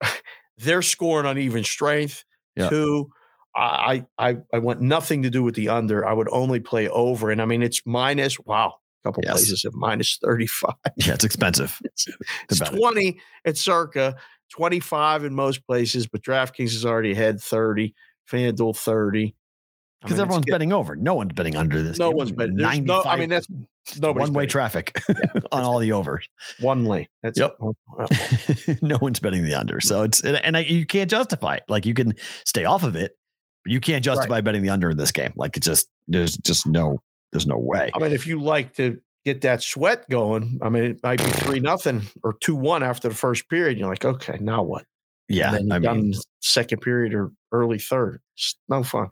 they're scoring on even strength Yeah. too. I I I want nothing to do with the under. I would only play over, and I mean it's minus. Wow, a couple Yes. places at minus thirty five. Yeah, it's expensive. It's bet it. twenty at circa twenty five in most places, but DraftKings is already ahead thirty, FanDuel thirty. I Because mean, everyone's betting over. No one's betting under this. No game. one's betting. No- I mean, that's one way traffic on all the overs. one lane. That's Yep. no one's betting the under. Mm. So it's and, I, you can't justify it. Like you can stay off of it, but you can't justify betting the under in this game. Like it's just there's just no there's no way. I mean, if you like to get that sweat going, I mean, it might be three nothing or two one after the first period. You're like, okay, now what? Yeah, and then I mean, second period or early third. It's no fun.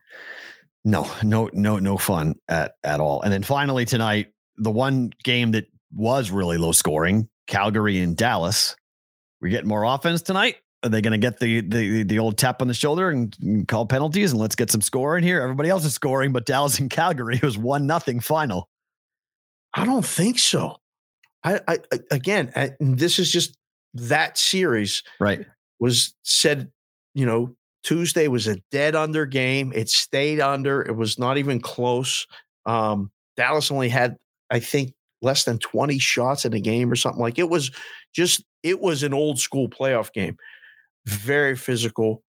No, no, no, no fun at at all. And then finally tonight, the one game that was really low scoring, Calgary and Dallas. We're getting more offense tonight. Are they going to get the, the the old tap on the shoulder and, and call penalties and let's get some score in here? Everybody else is scoring, but Dallas and Calgary was one nothing final. I don't think so. I, I I- again, I, this is just that series Right. was said. You know, Tuesday was a dead under game. It stayed under. It was not even close. Um, Dallas only had, I think, less than 20 shots in a game or something like it was just it was an old school playoff game. Very physical.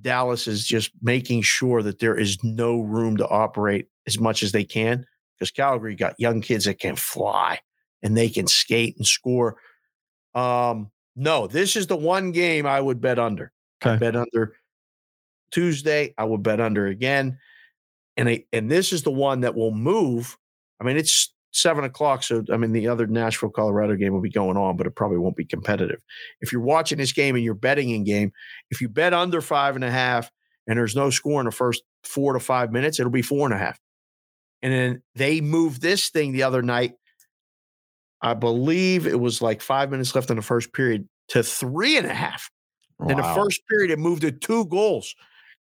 Dallas is just making sure that there is no room to operate as much as they can because Calgary got young kids that can fly and they can skate and score. Um, no, this is the one game I would bet under. I bet under Tuesday. I would bet under again. And I, and this is the one that will move. I mean, it's seven o'clock. So I mean, the other Nashville, Colorado game will be going on, but it probably won't be competitive. If you're watching this game and you're betting in game, if you bet under five and a half and there's no score in the first four to five minutes, it'll be four and a half. And then they moved this thing the other night. I believe it was like five minutes left in the first period to three and a half. In the first period, it moved to two goals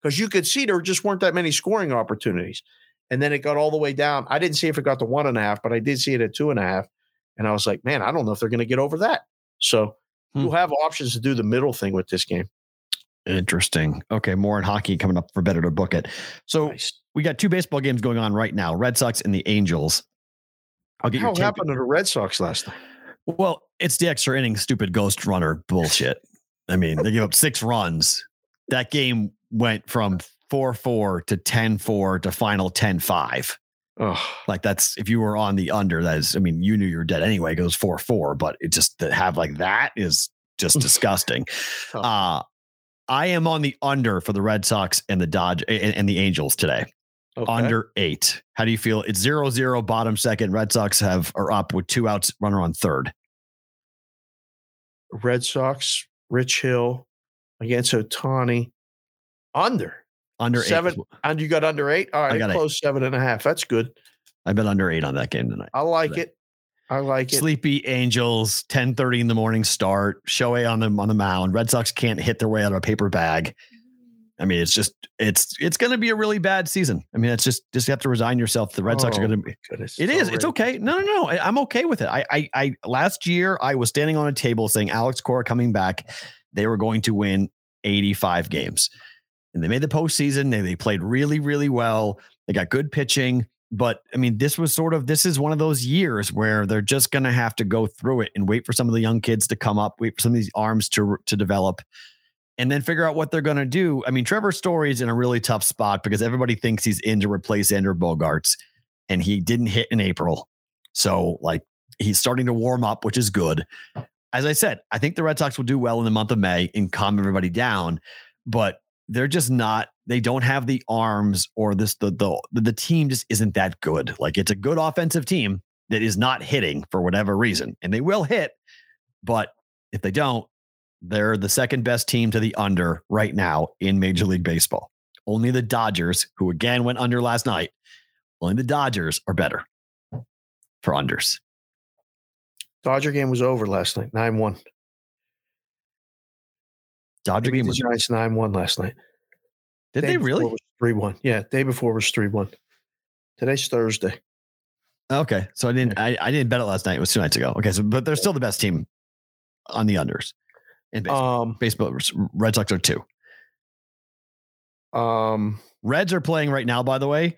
because you could see there just weren't that many scoring opportunities. And then it got all the way down. I didn't see if it got to one and a half, but I did see it at two and a half. And I was like, man, I don't know if they're going to get over that. So Hmm. you'll have options to do the middle thing with this game. Interesting. Okay, more in hockey coming up for better to book it. So Nice. we got two baseball games going on right now: Red Sox and the Angels. I'll get take. happened to the Red Sox last night? Well, it's the extra inning, stupid ghost runner bullshit. I mean, they gave up six runs. That game went from 4 4 to 10 4 to final 10 5. Oh, Like, that's if you were on the under, that is, I mean, you knew you were dead anyway. It goes 4 4, but it just to have like that is just disgusting. Uh, I am on the under for the Red Sox and the Dodge and, and the Angels today. Okay. under eight. How do you feel? It's zero zero, bottom second. Red Sox have are up with two outs, runner on third. Red Sox, Rich Hill against Ohtani. Under. Under Seven. eight. And you got under eight? All right. got eight. Close seven and a half. That's good. I've been under eight on that game tonight. I like it. I like it. Sleepy Angels, 10:30 in the morning start. Shohei on the on the mound. Red Sox can't hit their way out of a paper bag. I mean, it's just it's it's going to be a really bad season. I mean, it's just just you have to resign yourself. The Red Sox are going to be. Goodness, It is. It's okay. No, no, no. I, I'm okay with it. I, I, I, last year I was standing on a table saying Alex Cora coming back, they were going to win 85 games, and they made the postseason. They, they played really, really well. They got good pitching, but I mean, this was sort of this is one of those years where they're just going to have to go through it and wait for some of the young kids to come up, wait for some of these arms to to develop. And then figure out what they're going to do. I mean, Trevor Story's in a really tough spot because everybody thinks he's in to replace Xander Bogaerts and he didn't hit in April. So, like, he's starting to warm up, which is good. As I said, I think the Red Sox will do well in the month of May and calm everybody down, but they're just not, they don't have the arms or this, the, the, the team just isn't that good. Like, it's a good offensive team that is not hitting for whatever reason, and they will hit, but if they don't, they're the second best team to the under right now in Major League Baseball. Only the Dodgers, who again went under last night, only the Dodgers are better for unders. Dodger game was over last night. 9 1. Dodger game was. Giants 9 1 last night. Did Day they really? 3 1. Yeah. Day before was 3 1. Today's Thursday. Okay, so I didn't. I, I didn't bet it last night. It was two nights ago. Okay, so but they're still the best team on the unders. In baseball, Um, baseball Red Sox are two. um, Reds are playing right now. By the way,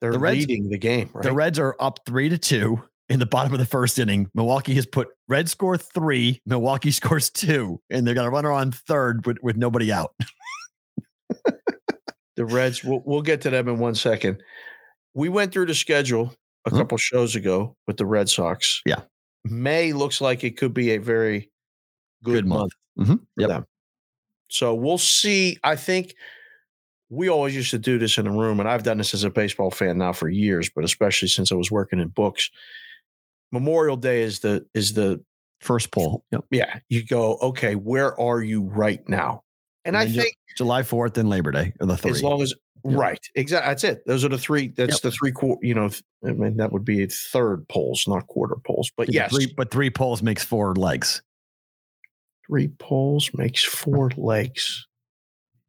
they're The Reds- leading the game, right? The Reds are up three to two in the bottom of the first inning. Milwaukee has put Red score three, Milwaukee scores two, and they're going to run her on third with, with nobody out. the Reds. We'll, we'll get to them in one second. We went through the schedule a Mhm. couple shows ago with the Red Sox. Yeah. May looks like it could be a very good, Good month. month. Mhm. for Yep. them. So we'll see. I think we always used to do this in a room, and I've done this as a baseball fan now for years, but especially since I was working in books. Memorial Day is the is the First poll. Yep. yeah. You go okay. Where are you right now? And, I think July 4th and Labor Day are the three. as long as Yeah. right, exactly. That's it. Those are the three. That's Yep. the three quarter. You know, I mean that would be third polls, not quarter polls. But Yeah, yes, three, but three polls makes four legs. three polls makes four legs.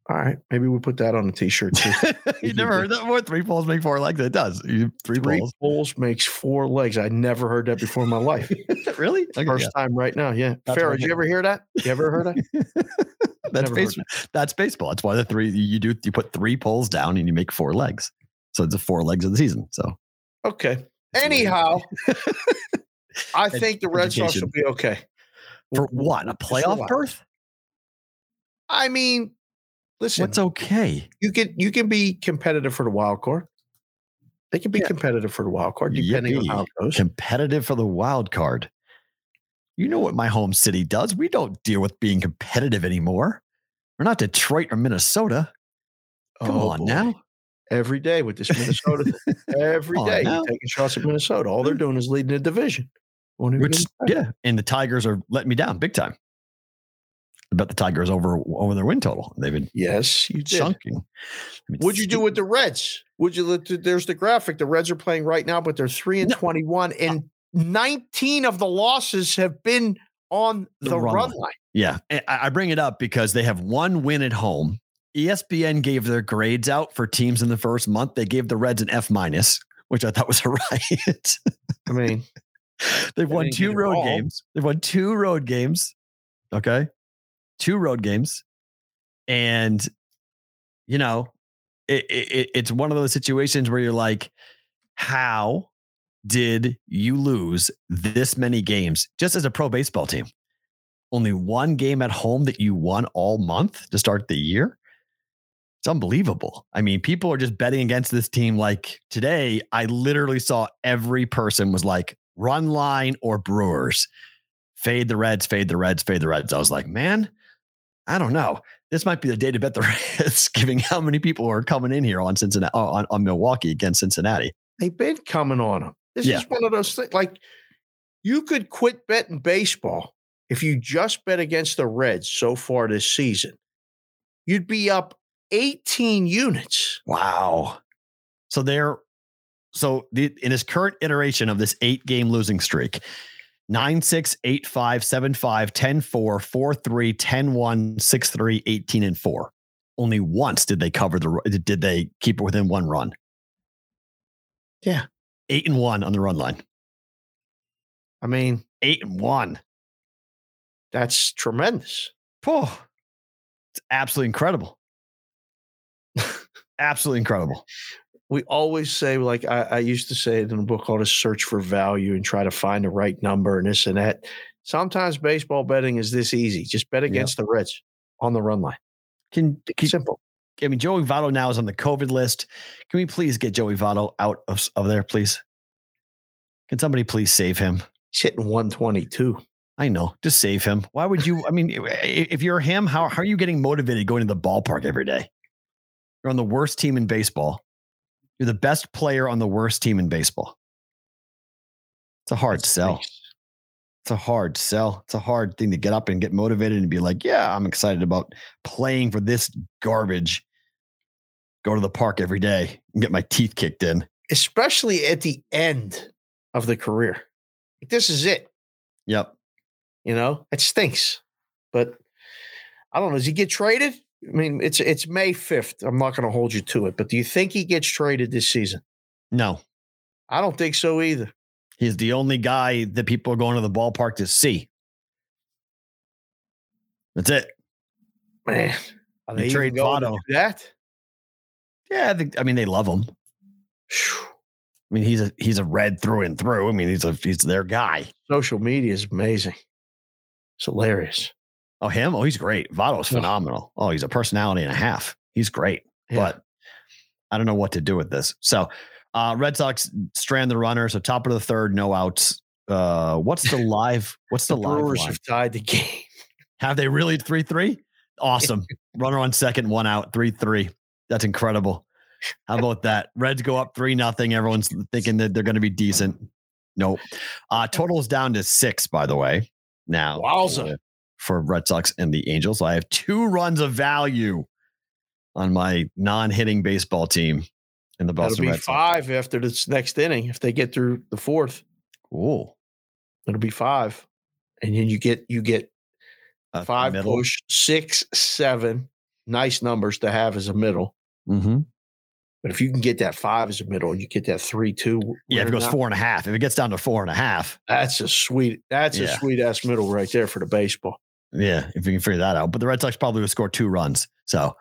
All right, maybe we put that on a t-shirt too. you never heard that before? Three polls make four legs. It does. You, three, Three polls. polls makes four legs. I never heard that before in my life. really? Okay, First yeah. time right now. Yeah. That's Farrah, did you ever hear that? You ever heard that? That's baseball. That's baseball. That's why the three you do you put three poles down and you make four legs. So it's the four legs of the season. So Okay. Anyhow, I think the Red Sox will be okay. for what? A playoff berth? I mean, listen, What's okay? you can you can be competitive for the wild card. They can be Yeah. competitive for the wild card, depending on how it goes. Competitive for the wild card. You know what my home city does? We don't deal with being competitive anymore. We're not Detroit or Minnesota. Come Oh, on boy. now. Every day with this Minnesota, every day taking shots at Minnesota. All they're mm. doing is leading the division. Which give them credit. yeah, and the Tigers are letting me down big time. I bet the Tigers over over their win total. They've been Yes, you did. chunking. I mean, What'd you do with the Reds? Would you? There's the graphic. The Reds are playing right now, but they're three and No. twenty-one, uh, and nineteen of the losses have been on The the, run run, line. line. Yeah, I bring it up because they have one win at home. ESPN gave their grades out for teams in the first month. They gave the Reds an F minus, which I thought was a riot. I mean, They've They won two road all. games. They've won two road games. Okay, two road games, and you know, it, it, it's one of those situations where you're like, how did you lose this many games just as a pro baseball team? Only one game at home that you won all month to start the year. It's unbelievable. I mean, people are just betting against this team. Like today, I literally saw every person was like, run line or Brewers, fade the Reds, fade the Reds, fade the Reds. I was like, man, I don't know. this might be the day to bet the Reds, given how many people are coming in here on Cincinnati uh, on, on Milwaukee against Cincinnati. They've been coming on them. This Yeah. is one of those things. Like you could quit betting baseball if you just bet against the Reds so far this season. You'd be up 18 units. Wow. So they're so the in his current iteration of this eight game losing streak, 9 6, 8 5, 7 5, 10 4, 4 3, 10 1, 6 3, 18 and 4. Only once did they cover the did they keep it within one run. Yeah. Eight and one on the run line. I mean, Eight and one. that's tremendous. Oh, it's absolutely incredible. absolutely incredible. We always say, like I, I used to say it in a book called A Search for Value and try to find the right number and this and that. Sometimes baseball betting is this easy. Just bet against the Reds on the run line. Can, can Simple. I mean, Joey Votto now is on the COVID list. Can we please get Joey Votto out of, of there, please? Can somebody please save him? He's hitting 122. I know, just save him. Why would you? I mean, if you're him, how, how are you getting motivated going to the ballpark every day? You're on the worst team in baseball. You're the best player on the worst team in baseball. It's a hard sell. It's a hard sell. It's a hard thing to get up and get motivated and be like, yeah, I'm excited about playing for this garbage. Go to the park every day and get my teeth kicked in. Especially at the end of the career. Like, this is it. Yep. You know, it stinks. But I don't know. Does he get traded? I mean, it's it's May 5th. I'm not going to hold you to it, but do you think he gets traded this season? No, I don't think so either. he's the only guy that people are going to the ballpark to see. That's it. Man, are You they trade Votto. that? Yeah, I think. I mean, they love him. I mean, he's a he's a red through and through. I mean, he's a he's their guy. Social media is amazing. It's hilarious. Oh, him? Oh, he's great. Votto's phenomenal. Oh, he's a personality and a half. He's great. Yeah. But I don't know what to do with this. So, uh, Red Sox strand the runner. So top of the third, no outs. Uh, what's the live? What's the, the live Brewers line? have tied the game. Have they really three three? Awesome. Runner on second, one out, three three. That's incredible. How about that? Reds go up three nothing. Everyone's thinking that they're going to be decent. Nope. Uh, total is down to six, by the way. Now, Wowza. For- Red Sox and the Angels, I have two runs of value on my non-hitting baseball team in the Boston be Red Sox. five after this next inning. If they get through the fourth, Ooh, it'll be five. And then you get you get uh, five middle. push, six, seven. Nice numbers to have as a middle. Mm-hmm. But if you can get that five as a middle and you get that three, two, Yeah, if it goes now, four and a half, if it gets down to four and a half, that's a sweet, that's a sweet ass middle right there for the baseball. Yeah, if you can figure that out. But the Red Sox probably would score two runs. So,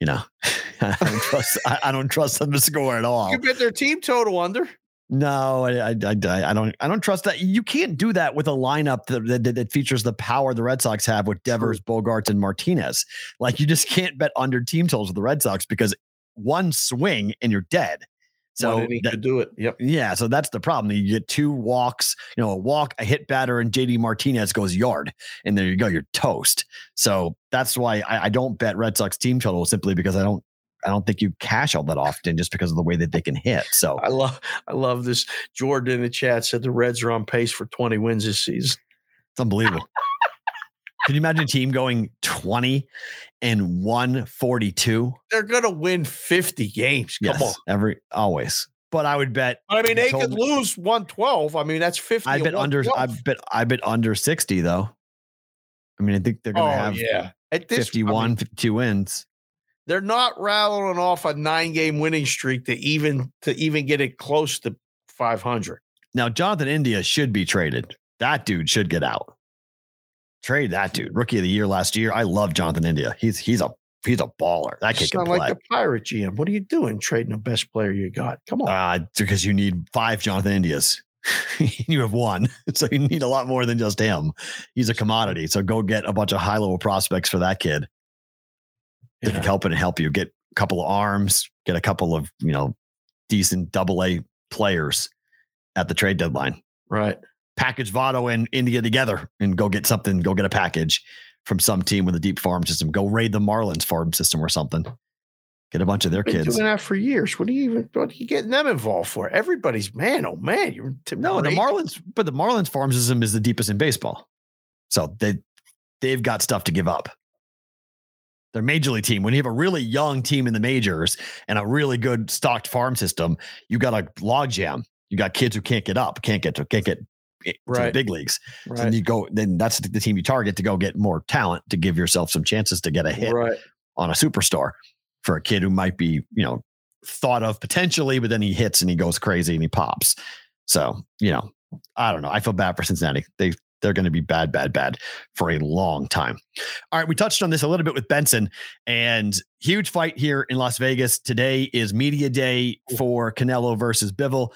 you know, I don't trust. I, I don't trust them to score at all. You bet their team total under. No, I, I, I, I don't. I don't trust that. You can't do that with a lineup that, that, that features the power the Red Sox have with Devers, Bogaerts, and Martinez. Like you just can't bet under team totals with the Red Sox because one swing and you're dead. So that- could do it. Yep. yeah, so that's the problem. You get two walks, you know, a walk, a hit batter, and JD Martinez goes yard, and there you go, you're toast. So that's why I, I don't bet Red Sox team total simply because I don't, I don't think you cash all that often just because of the way that they can hit. So I love, I love this. Jordan in the chat said the Reds are on pace for 20 wins this season. it's unbelievable. Can you imagine a team going 20 and 142? They're gonna win 50 games. Come on. every always. But I would bet. I mean, they could lose 112. I mean, that's 50. I bet under. I 112. bet. I bet under 60 though. I mean, I think they're going Oh, to have yeah. At this, I 51, mean, 52 wins. they're not rattling off a nine game winning streak to even to even get it close to 500. Now, Jonathan India should be traded. That dude should get out. Trade that dude. Rookie of the year last year. I love Jonathan India. He's he's a he's a baller. That kid can play. like the pirate GM. What are you doing trading the best player you got? Come on. uh, because you need five Jonathan Indias. you have one, so you need a lot more than just him. He's a commodity. So go get a bunch of high level prospects for that kid that can Yeah. help and help you. Get a couple of arms. Get a couple of you know decent double A players at the trade deadline. Right. Package Votto and India together and go get something, go get a package from some team with a deep farm system. Go raid the Marlins farm system or something. Get a bunch of their Been kids. doing that for years. What are you even? What are you getting them involved for? Everybody's man. Oh man, you're No, the Marlins, but the Marlins farm system is the deepest in baseball. So they they've got stuff to give up. Their major league team, when you have a really young team in the majors and a really good stocked farm system, you got a log jam. You got kids who can't get up, can't get to can't get to the Right. big leagues. So then you go, then that's the team you target to go get more talent to give yourself some chances to get a hit Right. on a superstar for a kid who might be, you know, thought of potentially, but then he hits and he goes crazy and he pops. So, you know, I don't know. I feel bad for Cincinnati. They they're going to be bad, bad, bad for a long time. All right, we touched on this a little bit with Benson and huge fight here in Las Vegas. Today is media day for Canelo versus Bivol.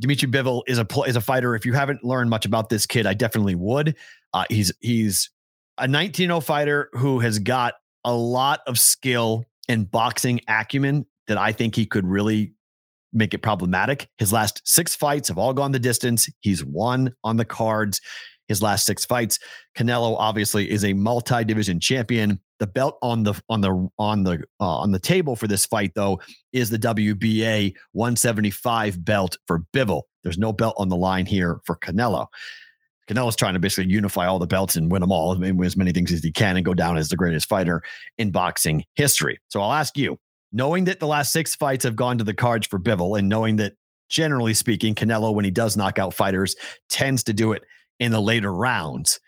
Dimitri Bivol is a is a fighter. If you haven't learned much about this kid, I definitely would. Uh, he's he's a 19 fighter who has got a lot of skill and boxing acumen that I think he could really make it problematic. His last six fights have all gone the distance. He's won on the cards. His last six fights. Canelo obviously is a multi-division champion. The belt on the on the on the uh, on the table for this fight though is the WBA 175 belt for Bivol. There's no belt on the line here for Canelo. Canelo's trying to basically unify all the belts and win them all, win as many things as he can, and go down as the greatest fighter in boxing history. So I'll ask you, knowing that the last six fights have gone to the cards for Bivol, and knowing that generally speaking, Canelo, when he does knock out fighters, tends to do it in the later rounds.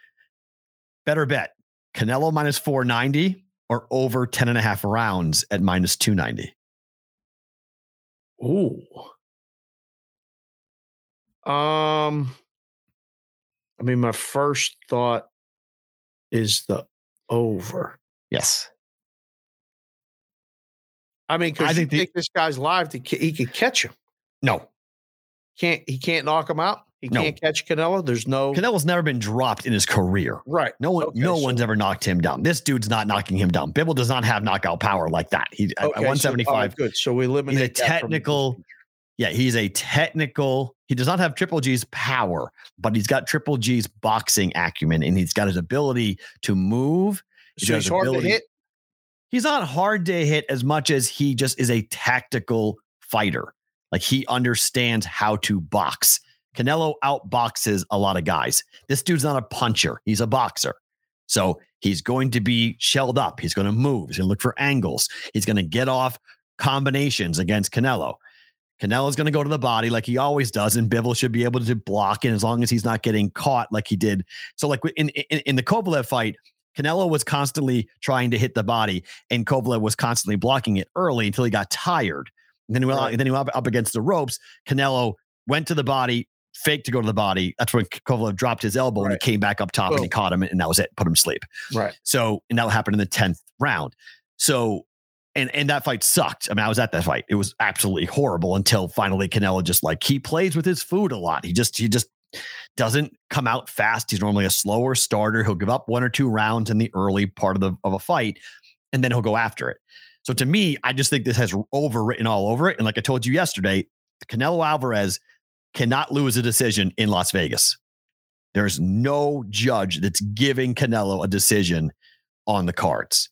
Better bet Canelo minus 490 or over 10 and a half rounds at minus 290. Ooh. Um, I mean, my first thought is the over. Yes. I mean, I think think the- this guy's live to he could catch him. No. Can't he can't knock him out? He No. can't catch Canelo. There's no Canelo's never been dropped in his career. right. No one, Okay, no so- one's ever knocked him down. This dude's not knocking him down. Bivol does not have knockout power like that. He Okay, at so- all 175. good. So we eliminate he's a that from technical. Yeah, he's a technical. He does not have Triple G's power, but he's got Triple G's boxing acumen, and he's got his ability to move. He's So he's hard to hit. He's not hard to hit as much as he just is a tactical fighter. Like he understands how to box. Canelo outboxes a lot of guys. This dude's not a puncher, he's a boxer. So he's going to be shelled up. He's going to move. He's going to look for angles. He's going to get off combinations against Canelo. Canelo's going to go to the body like he always does, and Bivol should be able to block. And as long as he's not getting caught like he did, so like in in, in the Kovalev fight, Canelo was constantly trying to hit the body, and Kovalev was constantly blocking it early until he got tired. And then he went, Right. then he went up, up against the ropes. Canelo went to the body, faked to go to the body. That's when Kovalev dropped his elbow and he came back up top and he caught him, and that was it. Put him to sleep. Right. So, and that happened in the 10th round. So, and and that fight sucked. I mean, I was at that fight. It was absolutely horrible until finally Canelo just like he plays with his food a lot. He just he just doesn't come out fast. He's normally a slower starter. He'll give up one or two rounds in the early part of the of a fight, and then he'll go after it. So to me, I just think this has overwritten all over it. And like I told you yesterday, Canelo Alvarez cannot lose a decision in Las Vegas. There's no judge that's giving Canelo a decision on the cards.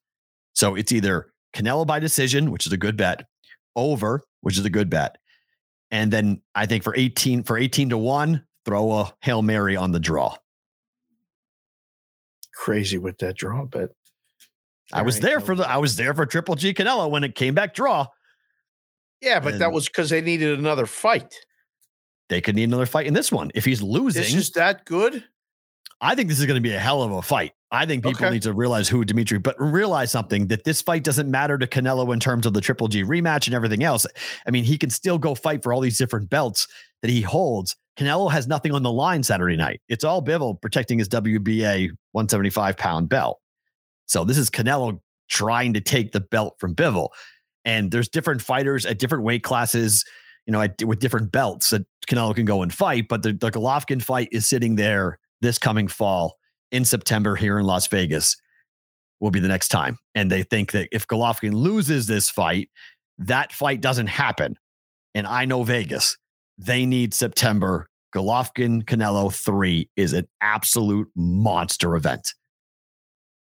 So it's either Canelo by decision, which is a good bet, over, which is a good bet. And then I think for 18 for 18 to 1, throw a Hail Mary on the draw. Crazy with that draw, but I was there for the I was there for Triple G Canelo when it came back draw. yeah, but that was because they needed another fight. They could need another fight in this one. If he's losing, This is that good. I think this is going to be a hell of a fight. I think people Okay. need to realize who Dimitri, but realize something that this fight doesn't matter to Canelo in terms of the Triple G rematch and everything else. I mean, he can still go fight for all these different belts that he holds. Canelo has nothing on the line Saturday night. It's all Bivol protecting his WBA 175 pound belt. So this is Canelo trying to take the belt from Bivol. And there's different fighters at different weight classes, you know, with different belts that Canelo can go and fight. But the, the Golovkin fight is sitting there this coming fall in September here in Las Vegas will be the next time. And they think that if Golovkin loses this fight, that fight doesn't happen. And I know Vegas, they need September. Golovkin Canelo 3 is an absolute monster event.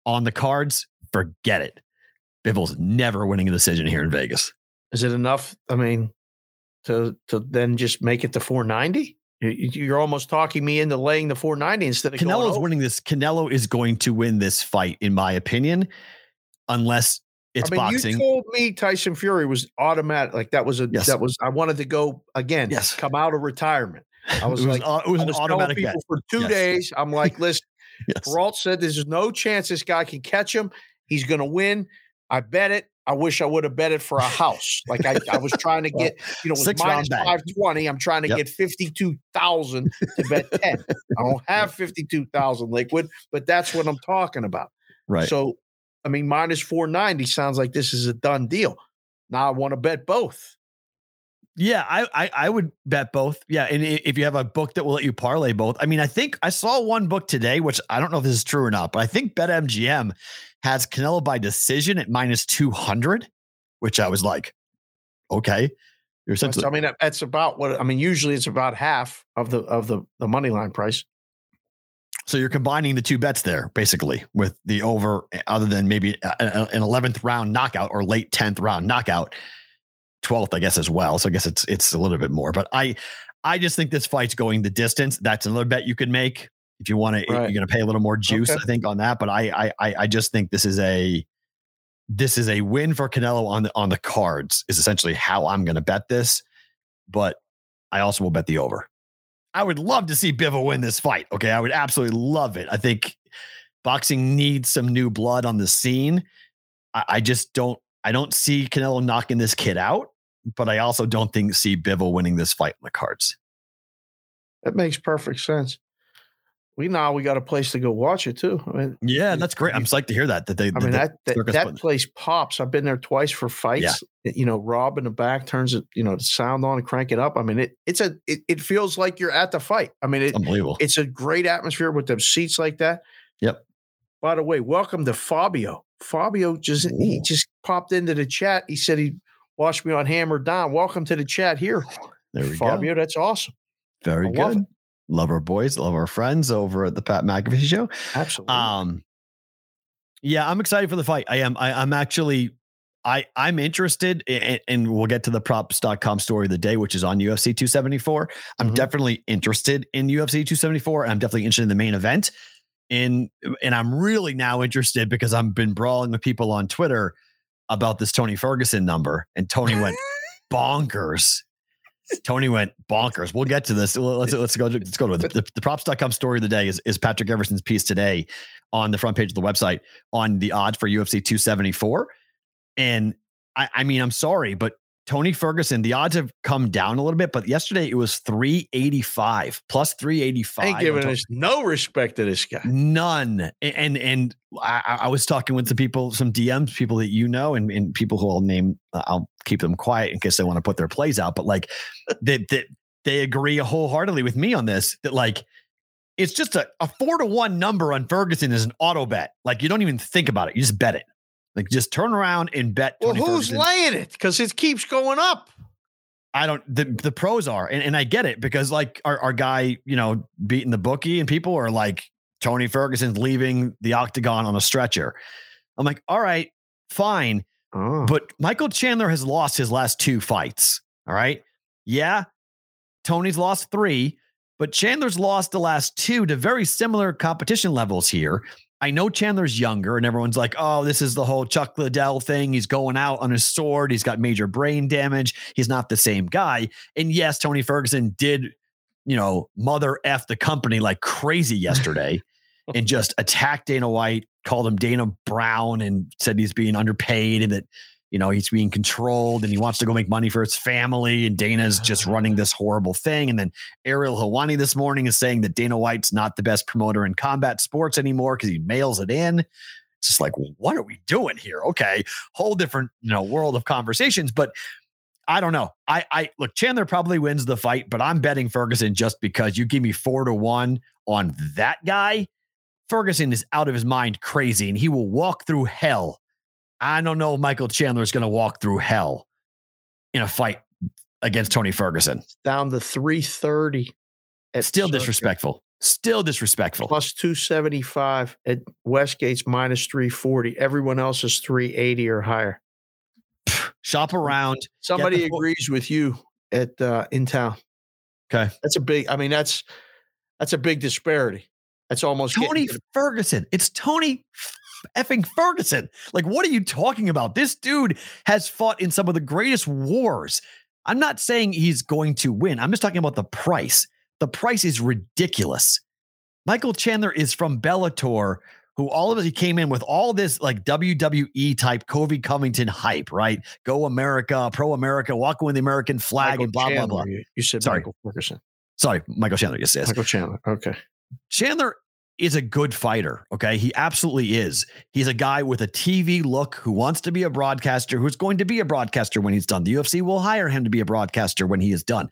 on the cards, forget it. Bivol's never winning a decision here in Vegas. Is it enough? I mean, to to then just make it to 490? You're almost talking me into laying the 490 instead of Canelo. Canelo's winning this. Canelo is going to win this fight, in my opinion, unless it's I mean, boxing. You told me Tyson Fury was automatic. Like that was a Yes. that was I wanted to go again. Yes. come out of retirement. I was it was, like, au- it was I an was telling automatic people bet. for two Yes. days. I'm like, listen, Yes. Peralt said there's no chance this guy can catch him. He's going to win. I bet it. I wish I would have bet it for a house. Like I, I was trying to get, you know, it was Six round minus bet. 520. I'm trying to Yep. get 52,000 to bet 10. I don't have 52,000 liquid, but that's what I'm talking about. Right. So, I mean, minus 490 sounds like this is a done deal. Now I want to bet both. Yeah, I, I I would bet both. Yeah, and if you have a book that will let you parlay both, I mean, I think I saw one book today, which I don't know if this is true or not, but I think BetMGM has Canelo by decision at minus two hundred, which I was like, okay, you're essentially I mean, that's about what I mean. Usually, it's about half of the of the the money line price. so you're combining the two bets there, basically, with the over, other than maybe an eleventh round knockout or late tenth round knockout, twelfth, I guess as well. So I guess it's it's a little bit more, but I I just think this fight's going the distance. That's another bet you could make if you want to. Right. You're going to pay a little more juice, Okay. I think, on that. But I I I I just think this is a this is a win for Canelo on the on the cards. Is essentially how I'm going to bet this, but I also will bet the over. I would love to see Bivol win this fight. Okay, I would absolutely love it. I think boxing needs some new blood on the scene. I, I just don't. I don't see Canelo knocking this kid out, but I also don't think see Bivol winning this fight on the cards. That makes perfect sense. We now we got a place to go watch it too. I mean, Yeah, that's great. I'm psyched to hear that. That they. I mean that that, that place pops. I've been there twice for fights. Yeah. You know, Rob in the back turns it, you know, the sound on and crank it up. I mean, it it's a it, it feels like you're at the fight. I mean, it, unbelievable. it's a great atmosphere with the seats like that. Yep. By the way, welcome to Fabio. Fabio just he just popped into the chat. He said he watched me on Hammer Down. Welcome to the chat here, there we Fabio. go. That's awesome. Very I good. Love our boys. Love our friends over at the Pat McAfee Show. Absolutely. Um, yeah, I'm excited for the fight. I am. I, I'm actually. I I'm interested, in, and we'll get to the props.com story of the day, which is on UFC 274. I'm Mhm. definitely interested in UFC 274. I'm definitely interested in the main event. In and I'm really now interested because I've been brawling with people on Twitter about this Tony Ferguson number, and Tony went bonkers. Tony went bonkers. We'll get to this. Let's let's go. Let's go to it. The, the props.com story of the day is, is Patrick Everson's piece today on the front page of the website on the odds for UFC 274. And I, I mean, I'm sorry, but Tony Ferguson, the odds have come down a little bit, but yesterday it was 385 plus 385. Ain't giving us no respect to this guy. None. And and I, I was talking with some people, some DMs, people that you know, and, and people who I'll name. uh, I'll keep them quiet in case they want to put their plays out. But like that that they agree wholeheartedly with me on this. That like it's just a, a four to one number on Ferguson is an auto bet. Like you don't even think about it. You just bet it. Like just turn around and bet. Well, who's Ferguson. laying it? Because it keeps going up. I don't the the pros are, and, and I get it because like our, our guy, you know, beating the bookie and people are like Tony Ferguson's leaving the octagon on a stretcher. I'm like, all right, fine. Oh. But Michael Chandler has lost his last two fights. All right. Yeah. Tony's lost three, but Chandler's lost the last two to very similar competition levels here. I know Chandler's younger, and everyone's like, oh, this is the whole Chuck Liddell thing. He's going out on his sword. He's got major brain damage. He's not the same guy. And yes, Tony Ferguson did, you know, mother F the company like crazy yesterday and just attacked Dana White, called him Dana Brown, and said he's being underpaid and that, you know, he's being controlled and he wants to go make money for his family. And Dana's just ah. running this horrible thing. And then Ariel Helwani this morning is saying that Dana White's not the best promoter in combat sports anymore because he mails it in. It's just like, what are we doing here? Okay, whole different, you know, world of conversations. But I don't know. I I look, Chandler probably wins the fight, but I'm betting Ferguson just because you give me four to one on that guy. Ferguson is out of his mind crazy and he will walk through hell. I don't know if Michael Chandler is going to walk through hell in a fight against Tony Ferguson. down to 330. At Still Circa. disrespectful. Still disrespectful. Plus 275 at Westgate's minus 340. Everyone else is 380 or higher. Shop around. Somebody full- agrees with you at uh, in town. Okay. That's a big. I mean, that's that's a big disparity. That's almost Tony to the- Ferguson. It's Tony effing Ferguson. Like, what are you talking about? This dude has fought in some of the greatest wars. I'm not saying he's going to win. I'm just talking about the price. The price is ridiculous. Michael Chandler is from Bellator, who all of us he came in with all this like WWE type Colby Covington hype, right? Go America, pro America, walk with the American flag, Michael and blah Chandler. blah blah. You, you said Sorry. Michael Ferguson. Sorry, Michael Chandler. Yes, yes. Michael Chandler. Okay. Chandler is a good fighter. Okay. He absolutely is. He's a guy with a TV look who wants to be a broadcaster, who's going to be a broadcaster when he's done. The UFC will hire him to be a broadcaster when he is done.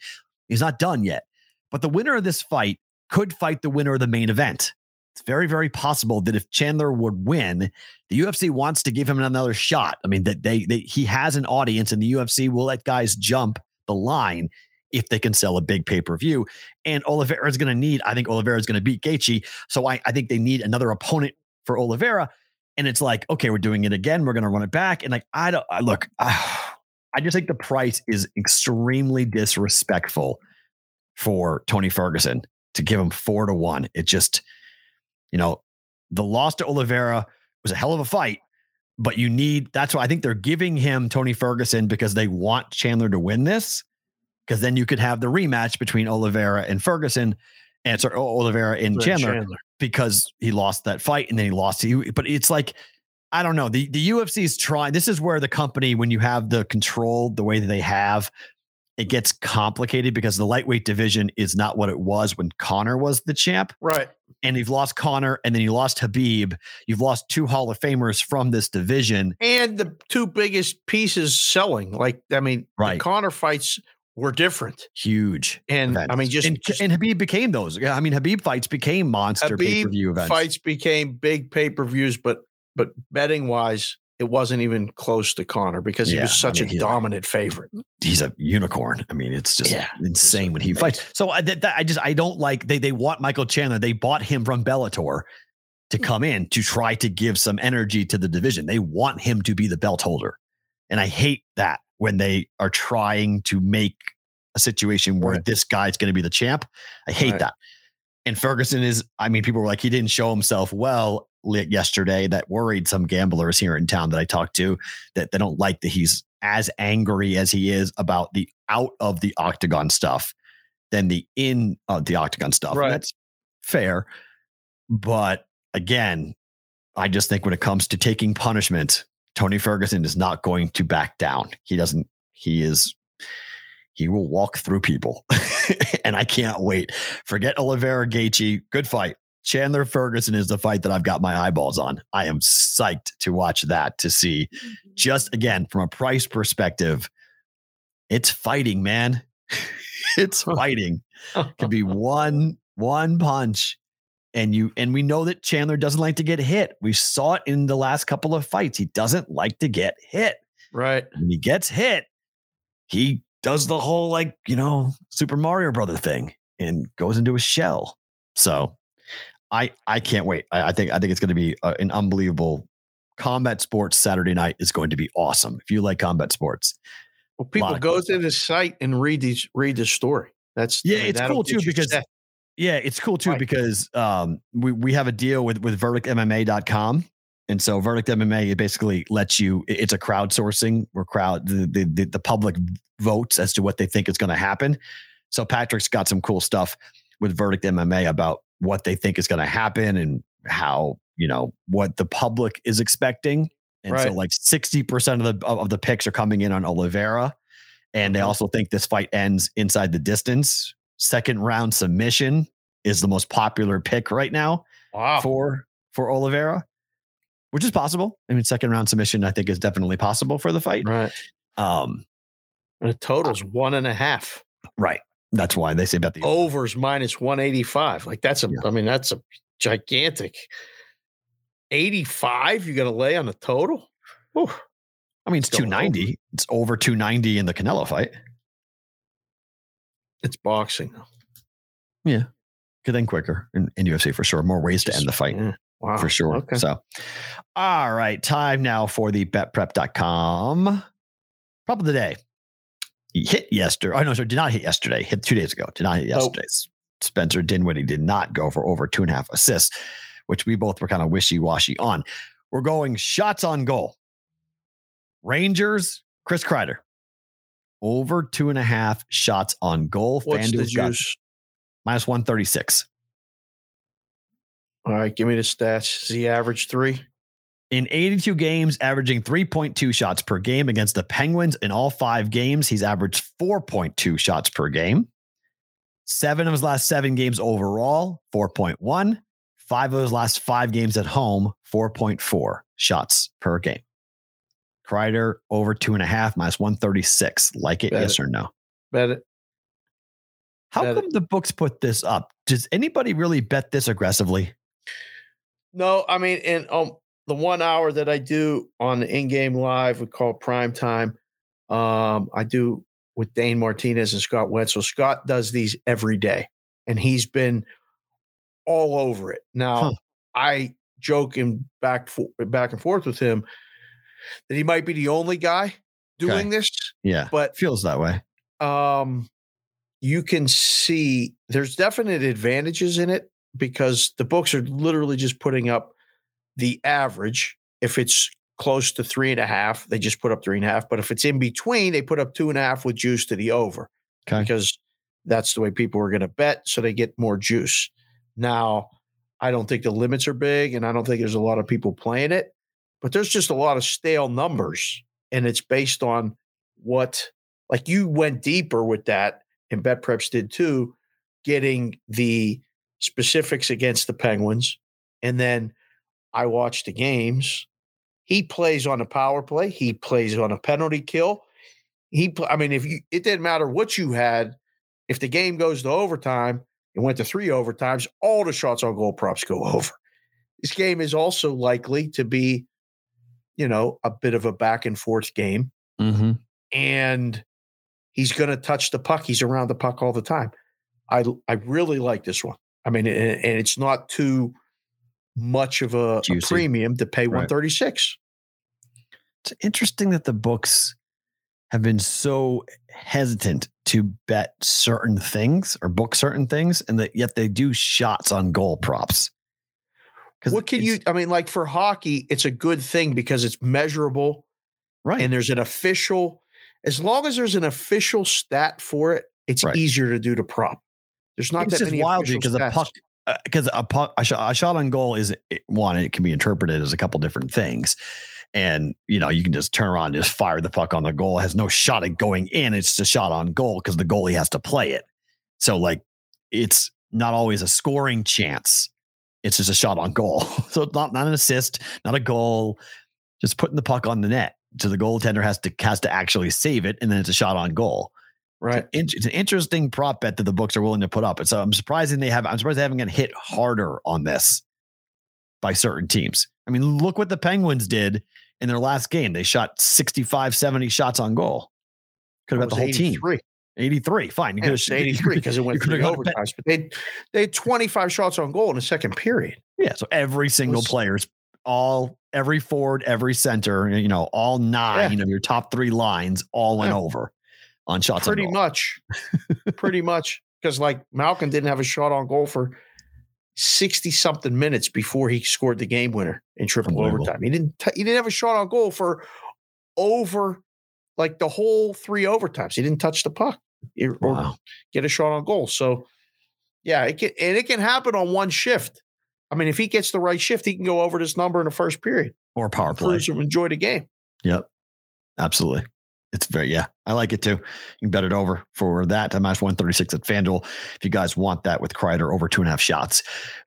He's not done yet. But the winner of this fight could fight the winner of the main event. It's very, very possible that if Chandler would win, the UFC wants to give him another shot. I mean, that they, they he has an audience, and the UFC will let guys jump the line if they can sell a big pay per view. And Oliveira is going to need, I think Oliveira is going to beat Gaethje. So I, I think they need another opponent for Oliveira. And it's like, okay, we're doing it again. We're going to run it back. And like, I don't, I look, I just think the price is extremely disrespectful for Tony Ferguson to give him four to one. It just, you know, the loss to Oliveira was a hell of a fight, but you need, that's why I think they're giving him Tony Ferguson because they want Chandler to win this. Because then you could have the rematch between Oliveira and Ferguson, and sorry, Oliveira and Right, Chandler because he lost that fight and then he lost to you. But it's like, I don't know. The the UFC is trying. This is where the company, when you have the control the way that they have, it gets complicated because the lightweight division is not what it was when Conor was the champ. Right. And you've lost Conor and then you lost Khabib. You've lost two Hall of Famers from this division. And the two biggest pieces selling. Like, I mean, Right. the Conor fights were different. Huge. And I mean, just, and, just and Khabib became those. Yeah, I mean, Khabib fights became monster pay per view events. fights became big pay per views, but but betting wise, it wasn't even close to Conor because he Yeah, was such I mean, a dominant favorite. he's a unicorn. I mean, it's just Yeah. insane when he fights. So I, that, that- I just I don't like they they want Michael Chandler. They bought him from Bellator to Hmm. come in to try to give some energy to the division. They want him to be the belt holder, and I hate that when they are trying to make a situation where Right. this guy's going to be the champ. I hate Right. that. And Ferguson is. I mean, people were like he didn't show himself well yesterday. That worried some gamblers here in town that I talked to that they don't like that he's as angry as he is about the out of the octagon stuff than the in of the octagon stuff. Right. that's fair. But again, I just think when it comes to taking punishment, Tony Ferguson is not going to back down. He doesn't, he is, he will walk through people. and I can't wait. Forget Oliveira Gaethje. Good fight. Chandler Ferguson is the fight that I've got my eyeballs on. I am psyched to watch that to see mm-hmm. just again from a price perspective. It's fighting, man. it's fighting. Could be one one punch and you and we know that Chandler doesn't like to get hit. We saw it in the last couple of fights. He doesn't like to get hit. Right. When he gets hit, he does the whole like, you know, Super Mario Brother thing and goes into a shell. So I I can't wait. I, I think I think it's going to be uh, an unbelievable combat sports Saturday night is going to be awesome. If you like combat sports, Well, people go to the site and read these read the story. That's Yeah, I mean, it's cool too because set. Yeah, it's cool too Right. because um, we we have a deal with with verdictmma.com. And so Verdict MMA it basically lets you it's a crowdsourcing where crowd the, the the public votes as to what they think is going to happen. So Patrick's got some cool stuff with Verdict MMA about what they think is going to happen and how, you know, what the public is expecting. And so like 60% of the of the picks are coming in on Oliveira. And they Mhm. also think this fight ends inside the distance. Second round submission is the most popular pick right now Wow. for for Oliveira, which is possible. I mean, second round submission, I think, is definitely possible for the fight. Right. Um, And the total's one and a half. right. That's why they say about the Overs minus 185. Like that's a I Yeah. mean, that's a gigantic 85 you gotta lay on the total. Whew. I mean, it's going over. 290. It's over 290 in the Canelo fight. It's boxing Yeah. Could then quicker in, in UFC for sure. More ways to end the fight. Yeah. Wow. for sure. Okay. So, all right, time now for the betprep.com prop of the day. He hit yesterday. Oh, no, sorry, did not hit yesterday. Hit two days ago. Did not hit Nope. yesterday. Spencer Dinwiddie did not go for over two and a half assists, which we both were kind of wishy washy on. We're going shots on goal. Rangers, Chris Kreider. Over two and a half shots on goal. What's the juice? minus 136. All right, give me the stats. Is he average three? in 82 games, averaging 3.2 shots per game against the Penguins. In all five games, he's averaged 4.2 shots per game. Seven of his last seven games overall, 4.1. Five of his last five games at home, 4.4 shots per game. Kreider over two and a half, minus 136. Like it, Bet yes it. or no? Bet it. How Bet it. come the books put this up? Does anybody really bet this aggressively? No, I mean, in um, the one hour that I do on the in-game live, we call it prime time. Um, I do with Dane Martinez and Scott Wetzel. Scott does these every day, and he's been all over it. Now, Huh. I joke and back for, back and forth with him that he might be the only guy doing this, Yeah, but feels that way. um you can see there's definite advantages in it because the books are literally just putting up the average if it's close to three and a half they just put up three and a half but if it's in between they put up two and a half with juice to the over Okay. because that's the way people are going to bet so they get more juice now i don't think the limits are big and i don't think there's a lot of people playing it but there's just a lot of stale numbers and it's based on what like you went deeper with that and bet preps did too getting the specifics against the penguins and then i watched the games. He plays on a power play he plays on a penalty kill. He i mean if you it didn't matter what you had if the game goes to overtime and went to three overtimes all the shots on goal props go over. This game is also likely to be you know a bit of a back and forth game Mm-hmm. and he's going to touch the puck. He's around the puck all the time. I I really like this one. I mean, and, and it's not too much of a, a premium to pay Right. 136. it's interesting that the books have been so hesitant to bet certain things or book certain things, and that yet they do shots on goal props. What can you? I mean, like for hockey, it's a good thing because it's measurable right? and there's an official. As long as there's an official stat for it, it's Right. easier to do to prop. There's not it's that many wild because a puck uh, because a puck a shot, a shot on goal is it- one it can be interpreted as a couple different things and you know you can just turn around and just fire the puck on the goal it has no shot at going in it's just a shot on goal because the goalie has to play it so like it's not always a scoring chance it's just a shot on goal so it's not not an assist not a goal just putting the puck on the net so the goaltender has to has to actually save it and then it's a shot on goal right? it's it's an interesting prop bet that the books are willing to put up. And so I'm surprised they have. I'm surprised they haven't gotten hit harder on this by certain teams. I mean, look what the Penguins did in their last game. They shot 65, 70 shots on goal. Could have got the whole team. 83. 83. Fine. You Yeah, could it's 83 because it went three overtimes, but they they had 25 shots on goal in the second period. Yeah. So every single was- player's all every forward, every center, you know, all nine of your top three lines all went Yeah. over on shots pretty on goal. much pretty much because like Malkin didn't have a shot on goal for 60 something minutes before he scored the game winner in triple overtime he didn't t- he didn't have a shot on goal for over like the whole three overtimes he didn't touch the puck or- Wow. get a shot on goal so yeah it can and it can happen on one shift i mean if he gets the right shift he can go over this number in the first period Or power play. cruise and enjoy the game Yep. Absolutely. It's very, yeah, I like it too. You can bet it over for that. I'm at 136 at FanDuel. If you guys want that with Kreider over two and a half shots.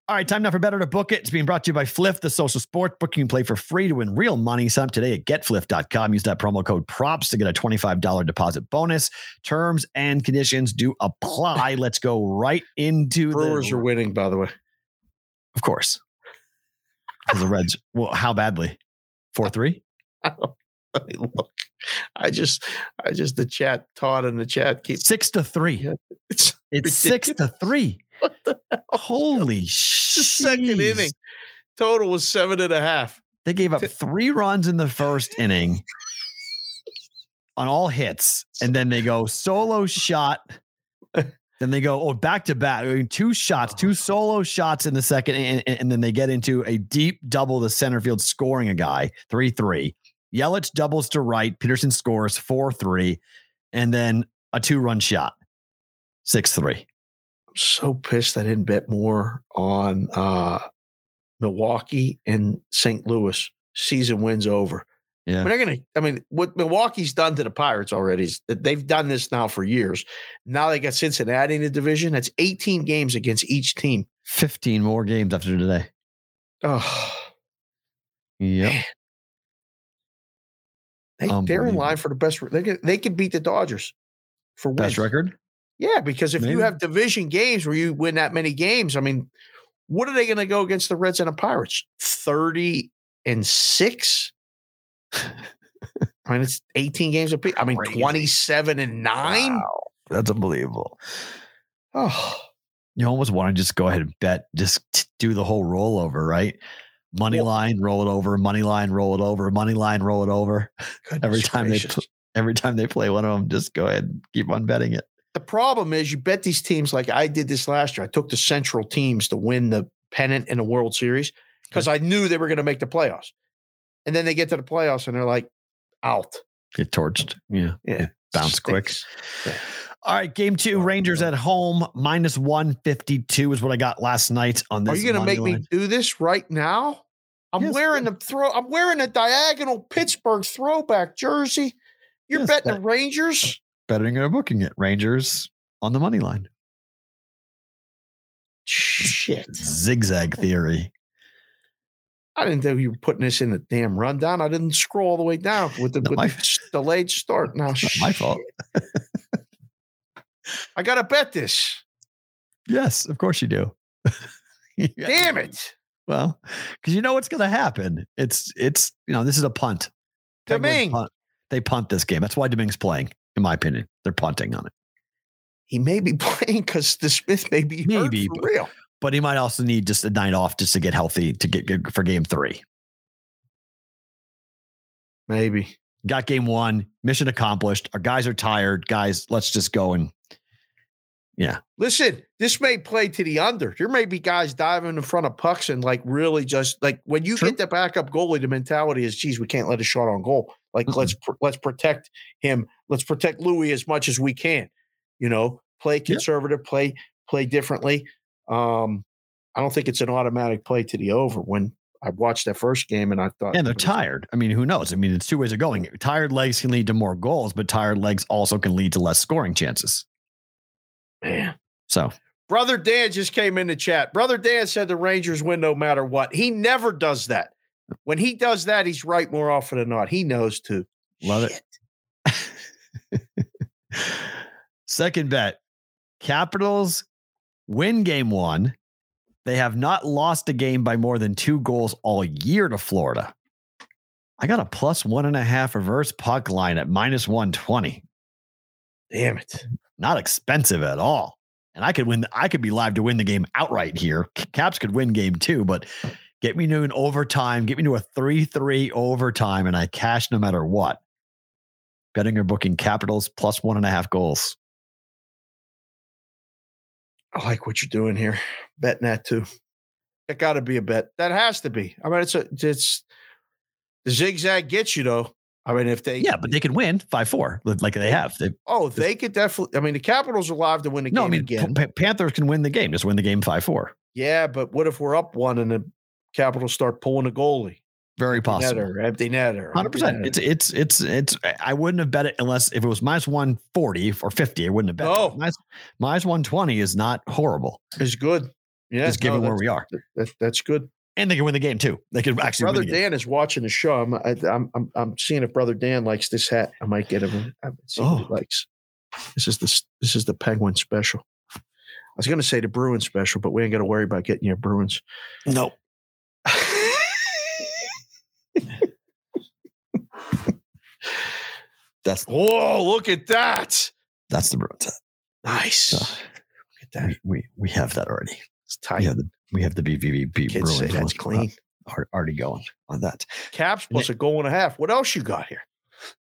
All right, time now for Better to Book It. It's being brought to you by Fliff, the social sport book. You can play for free to win real money. Sign up today at getfliff.com. Use that promo code PROPS to get a $25 deposit bonus. Terms and conditions do apply. Let's go right into brewers the. are winning by the way Of course. Because the Reds, well, how badly? 4 3? I mean, look, I just, I just the chat, Todd in the chat keeps Six to three. Yeah. it's It's six to three. Holy shit. second inning. Total was seven and a half. They gave up three runs in the first inning on all hits, and then they go solo shot. Then they go oh back to back, I mean, two shots, two oh. solo shots in the second, and, and then they get into a deep double the center field, scoring a guy three three. Yelich doubles to right, Peterson scores four three, and then a two run shot six three. I'm so pissed I didn't bet more on uh, Milwaukee and St. Louis. Season wins over. Yeah, mean, they're gonna. I mean, what Milwaukee's done to the Pirates already is that they've done this now for years. Now they got Cincinnati in the division. That's 18 games against each team. fifteen more games after today. Oh, Yep. They, they're in line for the best. They could, they could beat the Dodgers for Best record. Yeah, because if Maybe. you have division games where you win that many games, I mean, what are they going to go against the Reds and the Pirates? 30 and six? I mean, it's 18 games apiece. I mean, Crazy. 27 and nine? That's unbelievable. Oh, You almost want to just go ahead and bet, just do the whole rollover, right? Money line, roll it over. Money line, roll it over. Money line, roll it over. Every time they gracious. pl- every time they play one of them, just go ahead and keep on betting it. the problem is you bet these teams like I did this last year. I took the central teams to win the pennant in the World Series because I knew they were going to make the playoffs. And then they get to the playoffs and they're like out. Get torched. Yeah. Yeah. Bounce quick. Stinks. All right. Game two, Rangers at home, minus 152 is what I got last night on this. Are you going to make me do this right now? I'm Yes, wearing the throw. I'm wearing a diagonal Pittsburgh throwback jersey. You're Yes, betting the Rangers. betting or booking it? Rangers on the money line. Shit. Zigzag theory. I didn't know you were putting this in the damn rundown. I didn't scroll all the way down with the, with my- the delayed start. Now, my fault. I got to bet this. Yes, of course you do. Damn it. Well, because you know what's going to happen. It's it's you know this is a punt. Domingue. punt. They punt this game. That's why Domingue's playing. In my opinion, they're punting on it. He may be playing because DeSmith may be hurt Maybe, but- real. But he might also need just a night off just to get healthy to get good for game three. Maybe. Got game one, mission accomplished. Our guys are tired. Guys, let's just go and yeah. Listen, this may play to the under. There may be guys diving in front of pucks and like really just like when you True. get the backup goalie, the mentality is, geez, we can't let a shot on goal. Like Mm-mm. let's let's protect him. Let's protect Louis as much as we can. You know, play conservative, play play differently. Um, I don't think it's an automatic play to the over. When I watched that first game and I thought, And they're tired. I mean, who knows? I mean, it's two ways of going. Tired legs can lead to more goals, but tired legs also can lead to less scoring chances. Man, So Brother Dan just came in the chat. Brother Dan said the Rangers win no matter what. He never does that. When he does that, he's right more often than not. He knows too. Love it. Second bet Capitals win game one. They have not lost a game by more than two goals all year to Florida. I got a plus one and a half reverse puck line at minus 120. Damn it. Not expensive at all. And I could win, I could be live to win the game outright here. Caps could win game two, but get me to an overtime, get me to a 3 3 overtime, and I cash no matter what. Betting or booking Capitals plus one and a half goals. I like what you're doing here. Betting that too. That got to be a bet. That has to be. I mean, it's a it's the zigzag gets you though. I mean, if they Yeah, but they could win 5 4 like they have. They, oh they could definitely. I mean, the Capitals are live to win the no, I game mean, again. Pa- Panthers can win the game, just win the game 5 4. yeah, but what if we're up one and the Capitals start pulling a goalie? Very possible. Netter, empty netter. Hundred percent. It's it's it's it's. I wouldn't have bet it unless if it was minus one forty or fifty. I wouldn't have bet. it. No. minus, minus one twenty is not horrible. It's good. Yeah, just given no, where that's- we are, That, that's good. And they can win the game too. They could actually Brother win the game. Dan is watching the show. I'm, I, I'm I'm I'm seeing if Brother Dan likes this hat. I might get him. I see what he Oh. likes. This is the this is the Penguin special. I was going to say the Bruin special, but we ain't got to worry about getting your Bruins. No, that's Whoa! Look at that. that's the Bruins. Nice. So, Look at that. We, we we have that already. It's tight. We have the we have the BVB Kids say that's one, uh, clean. already going on that. Caps plus a goal and a half. What else you got here?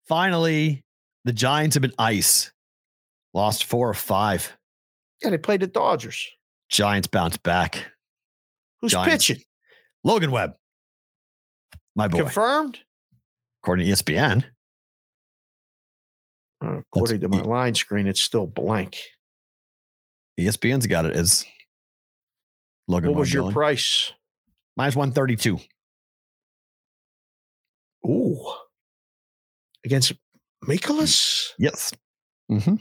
Finally, the Giants have been ice. Lost four or five. Yeah, they played the Dodgers. Giants bounce back. Who's Giants. pitching? Logan Webb, my boy, Confirmed? according to ESPN. Uh, according to my e- line screen, it's still blank. ESPN's got it as Logan. What was your price? Thirty two. Ooh. Against Mikolas? Yes. Mm-hmm.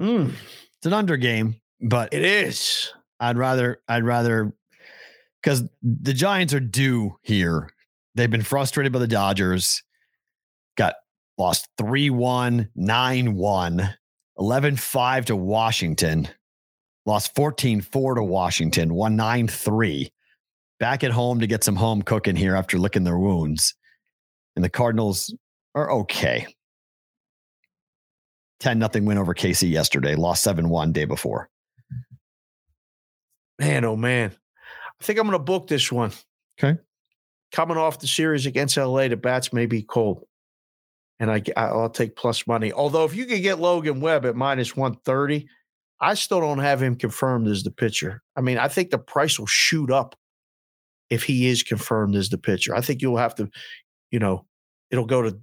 Mm, It's an under game, but it is. I'd rather I'd rather because the Giants are due here. They've been frustrated by the Dodgers. Got lost 3-1, 9-1, 11-5 to Washington. Lost 14-4 to Washington, won 9-3. Back at home to get some home cooking here after licking their wounds. And the Cardinals are okay. 10 nothing win over KC yesterday, lost 7-1 day before. Man, oh man. I think I'm going to book this one. Okay. Coming off the series against LA, the bats may be cold. And I, I'll take plus money. Although, if you could get Logan Webb at minus 130, I still don't have him confirmed as the pitcher. I mean, I think the price will shoot up if he is confirmed as the pitcher. I think you'll have to, you know, it'll go to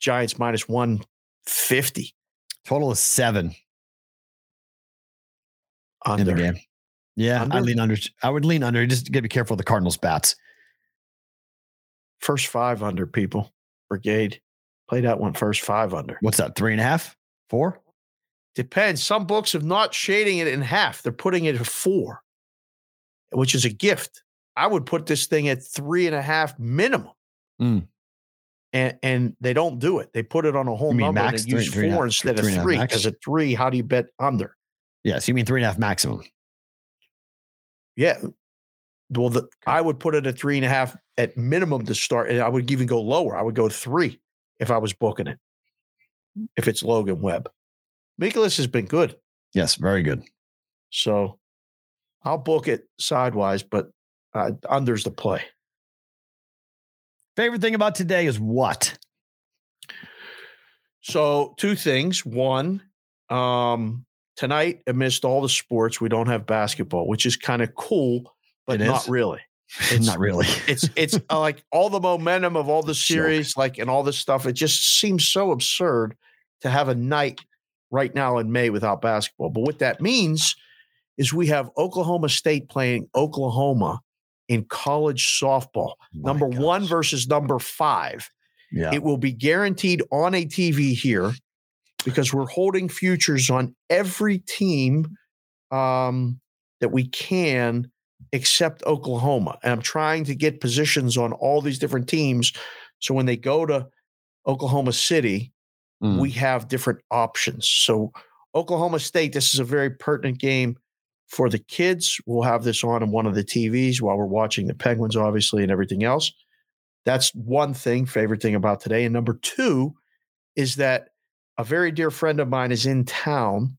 Giants minus 150 Total is seven under. in the game. Yeah, Under? I lean under. I would lean under. Just gotta be careful with the Cardinals bats. First five under, people. Brigade. Play that one first five under. What's that? Three and a half? Four? Depends. Some books are not shading it in half. They're putting it at four, which is a gift. I would put this thing at three and a half minimum. Mm. And and they don't do it. They put it on a whole number max and they use three- three and four instead three of three. Because at three, how do you bet under? Yes, you mean three and a half maximum. Yeah. Well, the, I would put it at three and a half at minimum to start, and I would even go lower. I would go three if I was booking it. If it's Logan Webb, Mikolas has been good. Yes, very good. So I'll book it sidewise, but uh, under's the play. Favorite thing about today is what? So two things. One, um, tonight amidst all the sports, we don't have basketball, which is kind of cool, but It not is? really. It's- Not really. It's it's uh, like all the momentum of all the series, like and all this stuff. It just seems so absurd to have a night right now in May without basketball. But what that means is we have Oklahoma State playing Oklahoma in college softball. My number one versus number five. Yeah. It will be guaranteed on a TV here because we're holding futures on every team um, that we can except Oklahoma. And I'm trying to get positions on all these different teams. So when they go to Oklahoma City, Mm. we have different options. So Oklahoma State, this is a very pertinent game for the kids. We'll have this on in one of the TVs while we're watching the Penguins, obviously, and everything else. That's one thing, favorite thing about today. And number two is that a very dear friend of mine is in town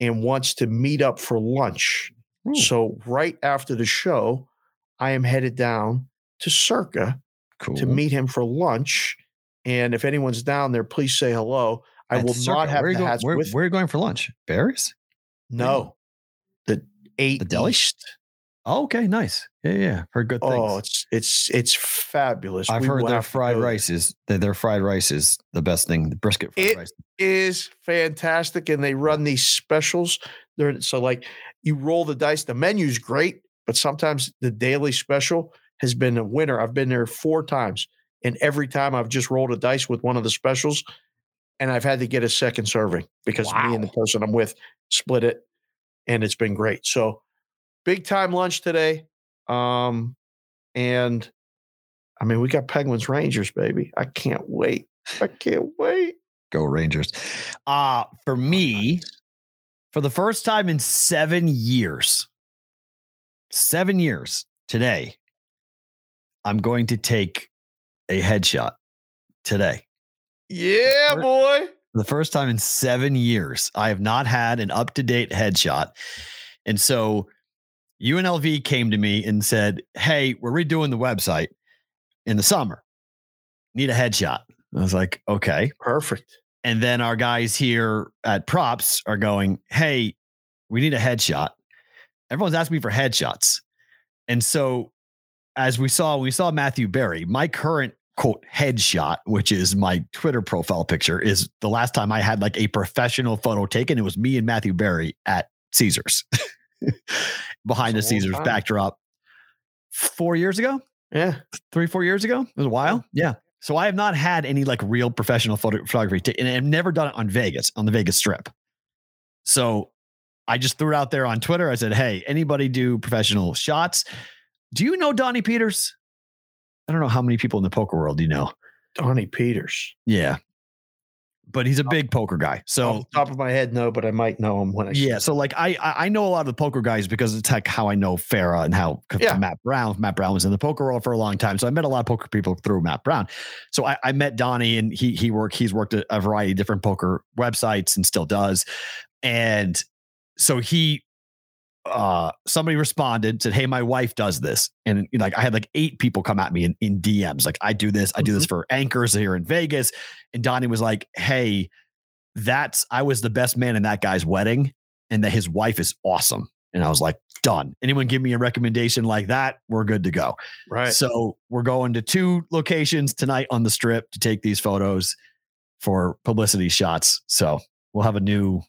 and wants to meet up for lunch. Ooh. So right after the show, I am headed down to Circa cool. to meet him for lunch. And if anyone's down there, please say hello. I will not have where the going, hats where, with. where are you going for lunch? Barry's? no, the eight The deli? East. Oh, okay, nice. Yeah, yeah. Heard good oh, things. Oh, it's it's it's fabulous. I've We heard their fried rice is their, their fried rice is the best thing. The brisket fried It- rice. is fantastic, and they run these specials. They're so like you roll the dice. The menu's great, but sometimes the daily special has been a winner. I've been there four times, and every time I've just rolled a dice with one of the specials, and I've had to get a second serving because me and the person I'm with split it, and it's been great. So big time lunch today, um, and I mean we got Penguins Rangers, baby. I can't wait. I can't wait. Go Rangers. Uh for me, for the first time in seven years, seven years today, I'm going to take a headshot today. Yeah, boy. For the first time in seven years, I have not had an up to date headshot. And so UNLV came to me and said, Hey, we're redoing the website in the summer. Need a headshot. I was like, Okay. Perfect. And then our guys here at Props are going, Hey, we need a headshot. Everyone's asking me for headshots. And so as we saw, we saw Matthew Berry, my current quote headshot, which is my Twitter profile picture, is the last time I had like a professional photo taken. It was me and Matthew Berry at Caesars behind That's the Caesars time. backdrop four years ago, Yeah. three, four years ago. It was a while. Yeah. So I have not had any like real professional photo- photography, ta- and I've never done it on Vegas, on the Vegas Strip. So I just threw it out there on Twitter. I said, Hey, anybody do professional shots? Do you know Donnie Peters? I don't know how many people in the poker world you know. Donnie Peters. Yeah. But he's a big poker guy. Off So the top of my head, no, but I might know him when I yeah, so like I I know a lot of the poker guys because it's like how I know Farah and how Yeah. Matt Brown. Matt Brown was in the poker world for a long time, so I met a lot of poker people through Matt Brown. So I, I met Donnie, and he he worked he's worked at a variety of different poker websites and still does. And so he uh somebody responded said hey my wife does this. And you know, like i had like eight people come at me in, in dms like i do this i do this for anchors here in vegas. And donnie was like hey that's i was the best man in that guy's wedding and that his wife is awesome. And i was like done. Anyone give me a recommendation like that we're good to go. Right. so we're going to two locations tonight on the strip to take these photos for publicity shots. So we'll have a new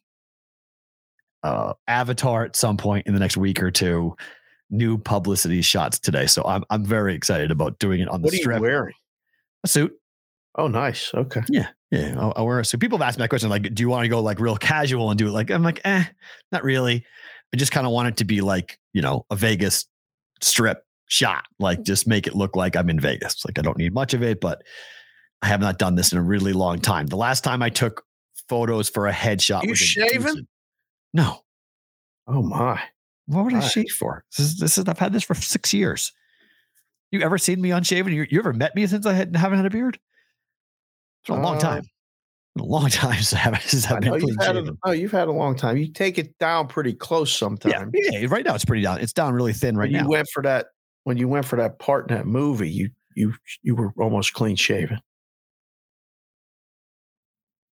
uh, avatar at some point in the next week or two. New publicity shots today. So I'm I'm very excited about doing it on the strip. what are you wearing? A suit. Oh, nice. Okay. Yeah, yeah. I'll, I'll wear a suit. People have asked me that question, like, do you want to go like real casual and do it? Like, I'm like, eh, not really. I just kind of want it to be like, you know, a Vegas strip shot. Like, just make it look like I'm in Vegas. Like, I don't need much of it, but I have not done this in a really long time. The last time I took photos for a headshot You was? Tucson. No. Oh my. What would I shave for? This is, this is I've had this for six years. You ever seen me unshaven? You, you ever met me since I had, haven't had a beard? It's been a long Uh, time. A long time since I haven't since I've been clean you've had, a, shaven. oh, you've had a long time. You take it down pretty close sometimes. yeah. Right now it's pretty down. It's down really thin right when you now. went for that when you went for that part in that movie, you you you were almost clean shaven.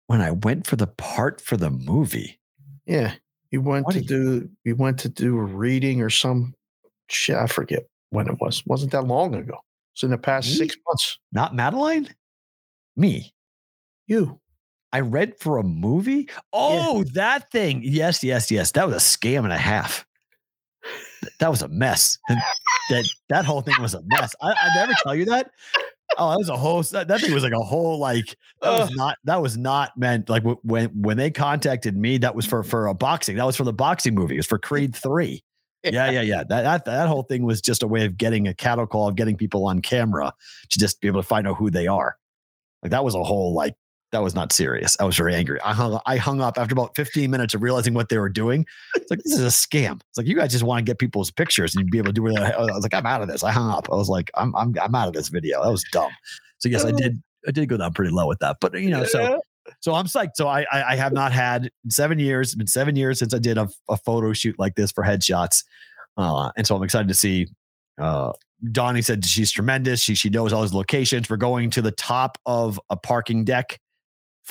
when I went for the part for the movie, Yeah. You went What to do you went to do a reading or some shit. I forget when it was. wasn't that long ago. It's in the past Me? six months. not Madeline, me. You. I read for a movie. Oh, that thing. Yes, yes, yes. That was a scam and a half. That was a mess. That that whole thing was a mess. I, I never tell you that. Oh, that was a whole. That, that thing was like a whole like. That was not. That was not meant like wh- when when they contacted me. That was for for a boxing. That was for the boxing movie. It was for Creed three. Yeah, yeah, yeah. That that that whole thing was just a way of getting a cattle call of getting people on camera to just be able to find out who they are. Like that was a whole like that was not serious. I was very angry. I hung I hung up after about 15 minutes of realizing what they were doing. It's like this is a scam. It's like you guys just want to get people's pictures and be able to do it. I was like, I'm out of this. I hung up. I was like, I'm I'm I'm out of this video. That was dumb. So yes, I did I did go down pretty low with that. But you know, so so I'm psyched. So I, I I have not had seven years. It's been seven years since I did a, a photo shoot like this for headshots, uh, and so I'm excited to see. Uh, Donnie said she's tremendous. She she knows all his locations. We're going to the top of a parking deck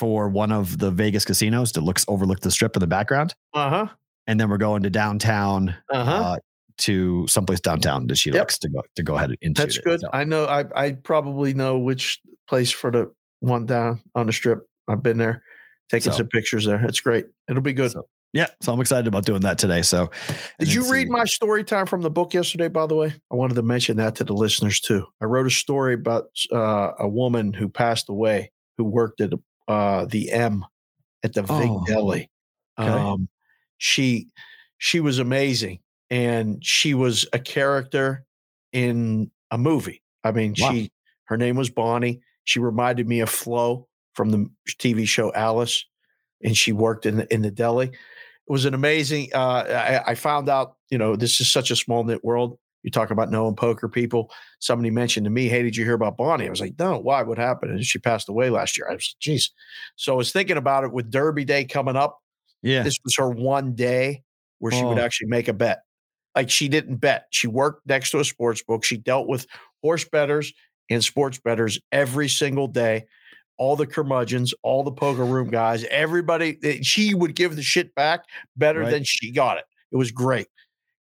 for one of the Vegas casinos that looks overlook the strip in the background, Uh-huh. and then we're going to downtown Uh-huh. uh, to someplace downtown that she Yep. likes to go to go ahead and That's shoot it. good. So- I know I I probably know which place for the one down on the strip. I've been there, taking So- some pictures there. It's great. It'll be good. So, yeah, so I'm excited about doing that today. So, Did you read my story time from the book yesterday, by the way? I wanted to mention that to the listeners too. I wrote a story about uh, a woman who passed away who worked at uh, the M at the Vig Oh, Deli. okay. Um, she she was amazing, and she was a character in a movie. I mean, Wow. she her name was Bonnie. She reminded me of Flo from the TV show Alice, and she worked in the, in the deli. It was an amazing. Uh, I, I found out, you know, this is such a small knit world. You talk about knowing poker people. Somebody mentioned to me, "Hey, did you hear about Bonnie?" I was like, "No, why? What happened?" And she passed away last year. I was, like, "Geez." So I was thinking about it with Derby Day coming up. Yeah. This was her one day where she would Oh. actually make a bet. Like she didn't bet. She worked next to a sports book. She dealt with horse betters and sports betters every single day. All the curmudgeons, all the poker room guys, everybody. eh, She would give the shit back better Right. than she got it. It was great.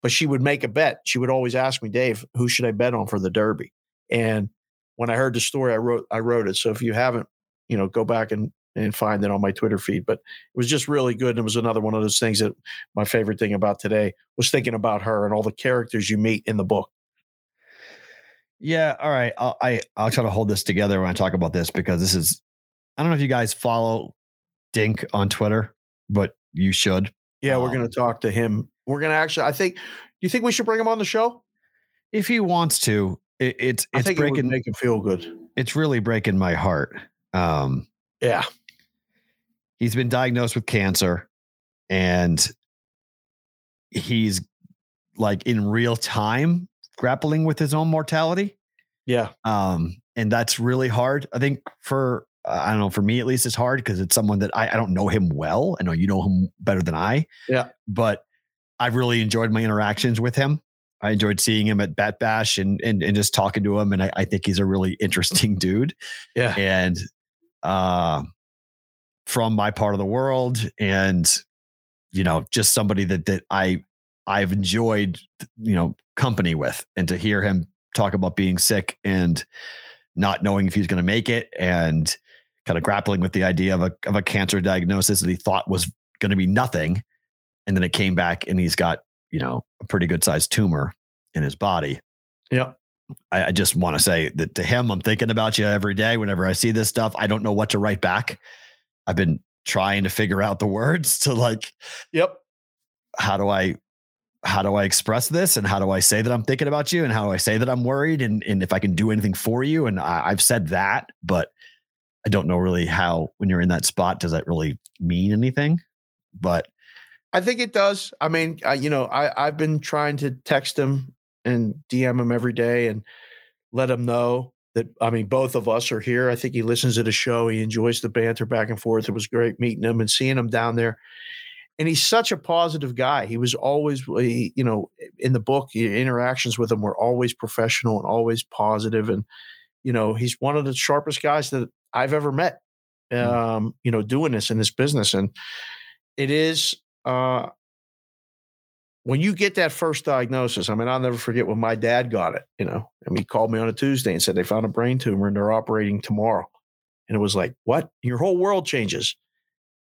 But she would make a bet. She would always ask me, Dave, who should I bet on for the Derby? And when I heard the story, I wrote I wrote it. So if you haven't, you know, go back and and find it on my Twitter feed. But it was just really good. And it was another one of those things that my favorite thing about today was thinking about her and all the characters you meet in the book. Yeah. All right. I'll, I I'll try to hold this together when I talk about this because this is. I don't know if you guys follow Dink on Twitter, but you should. Yeah, we're Um, going to talk to him. We're going to actually. I think. Do you think we should bring him on the show? If he wants to, it, it's it's think it breaking. make him feel good. it's really breaking my heart. Um, Yeah, he's been diagnosed with cancer, and he's like in real time grappling with his own mortality. yeah, um and that's really hard i think for uh, i don't know for me at least it's hard because it's someone that I, I don't know him well i know you know him better than i Yeah. but i've really enjoyed my interactions with him. I enjoyed seeing him at bat bash and and, and just talking to him and I, I think he's a really interesting dude. Yeah, and uh from my part of the world and you know just somebody that that i i've enjoyed you know company with and to hear him talk about being sick and not knowing if he's going to make it and kind of grappling with the idea of a of a cancer diagnosis that he thought was going to be nothing and then it came back and he's got you know a pretty good sized tumor in his body yeah. I, I just want to say that to him, I'm thinking about you every day. Whenever I see this stuff, I don't know what to write back. I've been trying to figure out the words to like, Yep. how do I, how do I express this, and how do I say that I'm thinking about you, and how do I say that I'm worried, and and if I can do anything for you, and I, I've said that, but I don't know really how when you're in that spot does that really mean anything. But I think it does. I mean, I, you know, I I've been trying to text him and DM him every day and let him know that I mean both of us are here. I think he listens to the show. He enjoys the banter back and forth. It was great meeting him and seeing him down there. And he's such a positive guy. He was always, he, you know, in the book, interactions with him were always professional and always positive. And you know, he's one of the sharpest guys that I've ever met. Um, you know, doing this in this business, and it is uh when you get that first diagnosis, I mean, I'll never forget when my dad got it, you know, and he called me on a Tuesday and said they found a brain tumor and they're operating tomorrow. And it was like, what? Your whole world changes.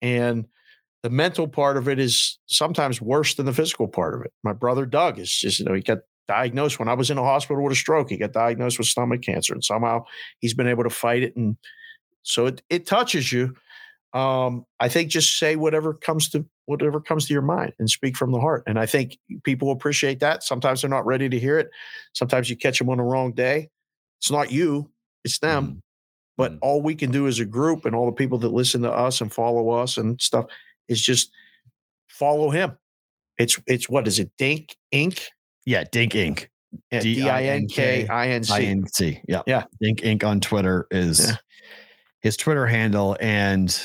And the mental part of it is sometimes worse than the physical part of it. My brother Doug is just, you know, he got diagnosed when I was in a hospital with a stroke. He got diagnosed with stomach cancer and somehow he's been able to fight it. And so it, it touches you. Um, I think just say whatever comes to whatever comes to your mind and speak from the heart. And I think people appreciate that. Sometimes they're not ready to hear it. Sometimes you catch them on the wrong day. It's not you, it's them. Mhm. But Mhm. all we can do as a group and all the people that listen to us and follow us and stuff is just follow him. It's it's what is it? Dink Inc. yeah, Dink Inc. Yeah, D I N K I N C. Yeah. Yeah. Dink Inc. on Twitter is Yeah. his Twitter handle. And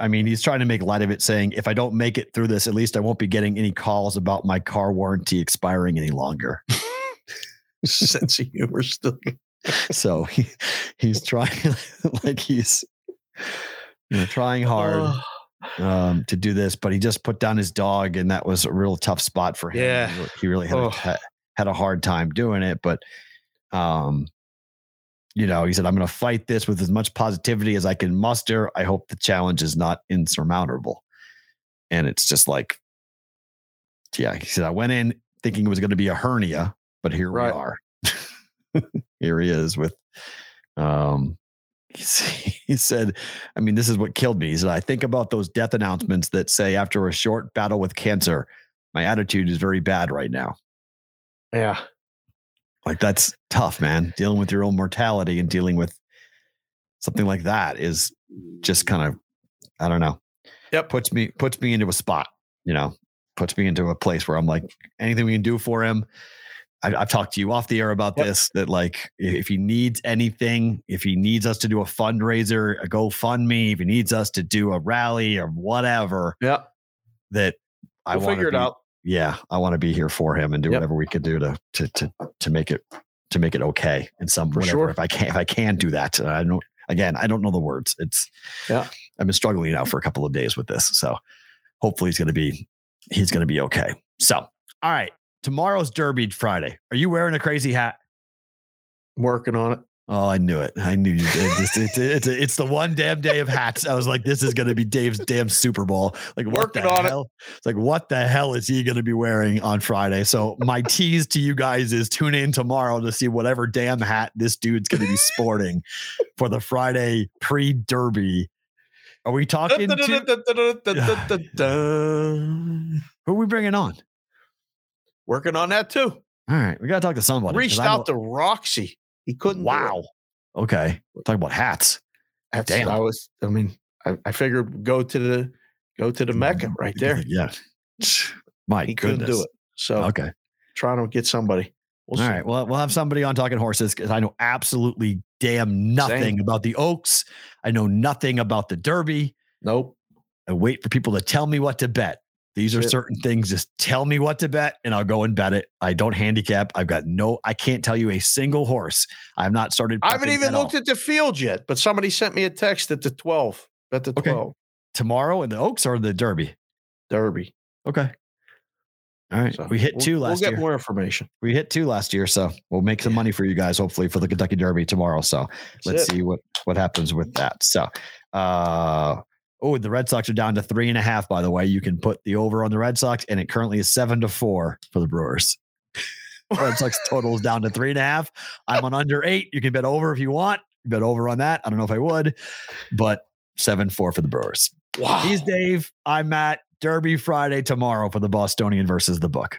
I mean, he's trying to make light of it, saying, if I don't make it through this, at least I won't be getting any calls about my car warranty expiring any longer. Sense of humor still. so he, he's trying, like he's you know, trying hard Oh, um, to do this, but he just put down his dog, and that was a real tough spot for him. Yeah. He really had, Oh. a, had a hard time doing it, but um, you know, he said, "I'm going to fight this with as much positivity as I can muster. I hope the challenge is not insurmountable." And it's just like, yeah, he said, "I went in thinking it was going to be a hernia, but here Right. we are. here he is with." Um, he he said, I mean, this is what killed me. He said, I think about those death announcements that say, after a short battle with cancer, my attitude is very bad right now. yeah. Like, that's tough, man. Dealing with your own mortality and dealing with something like that is just kind of, I don't know. Yep. Puts me, puts me into a spot, you know, puts me into a place where I'm like, anything we can do for him. I, I've talked to you off the air about Yep. this. That like, if he needs anything, if he needs us to do a fundraiser, a GoFundMe, if he needs us to do a rally or whatever, Yeah, that I we'll want figure to it out. Yeah, I want to be here for him and do Yep. whatever we can do to to to to make it to make it okay in some For whatever. sure. If I can, if I can do that, I don't. Again, I don't know the words. It's Yeah. I've been struggling now for a couple of days with this, so hopefully he's going to be he's going to be okay. So, all right, tomorrow's Derby Friday. Are you wearing a crazy hat? I'm working on it. Oh, I knew it. I knew you did. It's, it's, it's, it's the one damn day of hats. I was like, this is going to be Dave's damn Super Bowl. Like, what Working the on it. hell? It's like, what the hell is he going to be wearing on Friday? So, my tease to you guys is tune in tomorrow to see whatever damn hat this dude's going to be sporting for the Friday pre Derby. Are we talking to who are we bringing on? Working on that too. All right, we got to talk to somebody. Reached out to Roxy. He couldn't. Wow. Okay. Talking about hats. That's, Damn. I was. I mean, I, I figured go to the go to the mm, Mecca right there. Yeah. My He goodness. couldn't do it. So Okay. trying to get somebody. We'll All see. right. Well, we'll have somebody on talking horses because I know absolutely damn nothing Same. about the Oaks. I know nothing about the Derby. Nope. I wait for people to tell me what to bet. These are certain things. Just tell me what to bet and I'll go and bet it. I don't handicap. I've got no, I can't tell you a single horse. I've not started. I haven't even at looked all. at the field yet, but somebody sent me a text at the 12. Bet the Okay. 12 tomorrow in the Oaks or the Derby. Derby. Okay. All right. So we hit we'll- two last We'll year. get more information. We hit two last year, so we'll make some money for you guys, hopefully, for the Kentucky Derby tomorrow. So That's let's it. see what what happens with that. So, uh, oh, the Red Sox are down to three and a half. By the way, you can put the over on the Red Sox, and it currently is seven to four for the Brewers. Red Sox total is down to three and a half. I'm on under eight. You can bet over if you want. Bet over on that. I don't know if I would, but seven four for the Brewers. Wow. He's Dave. I'm Matt. Derby Friday tomorrow for the Bostonian versus the Book.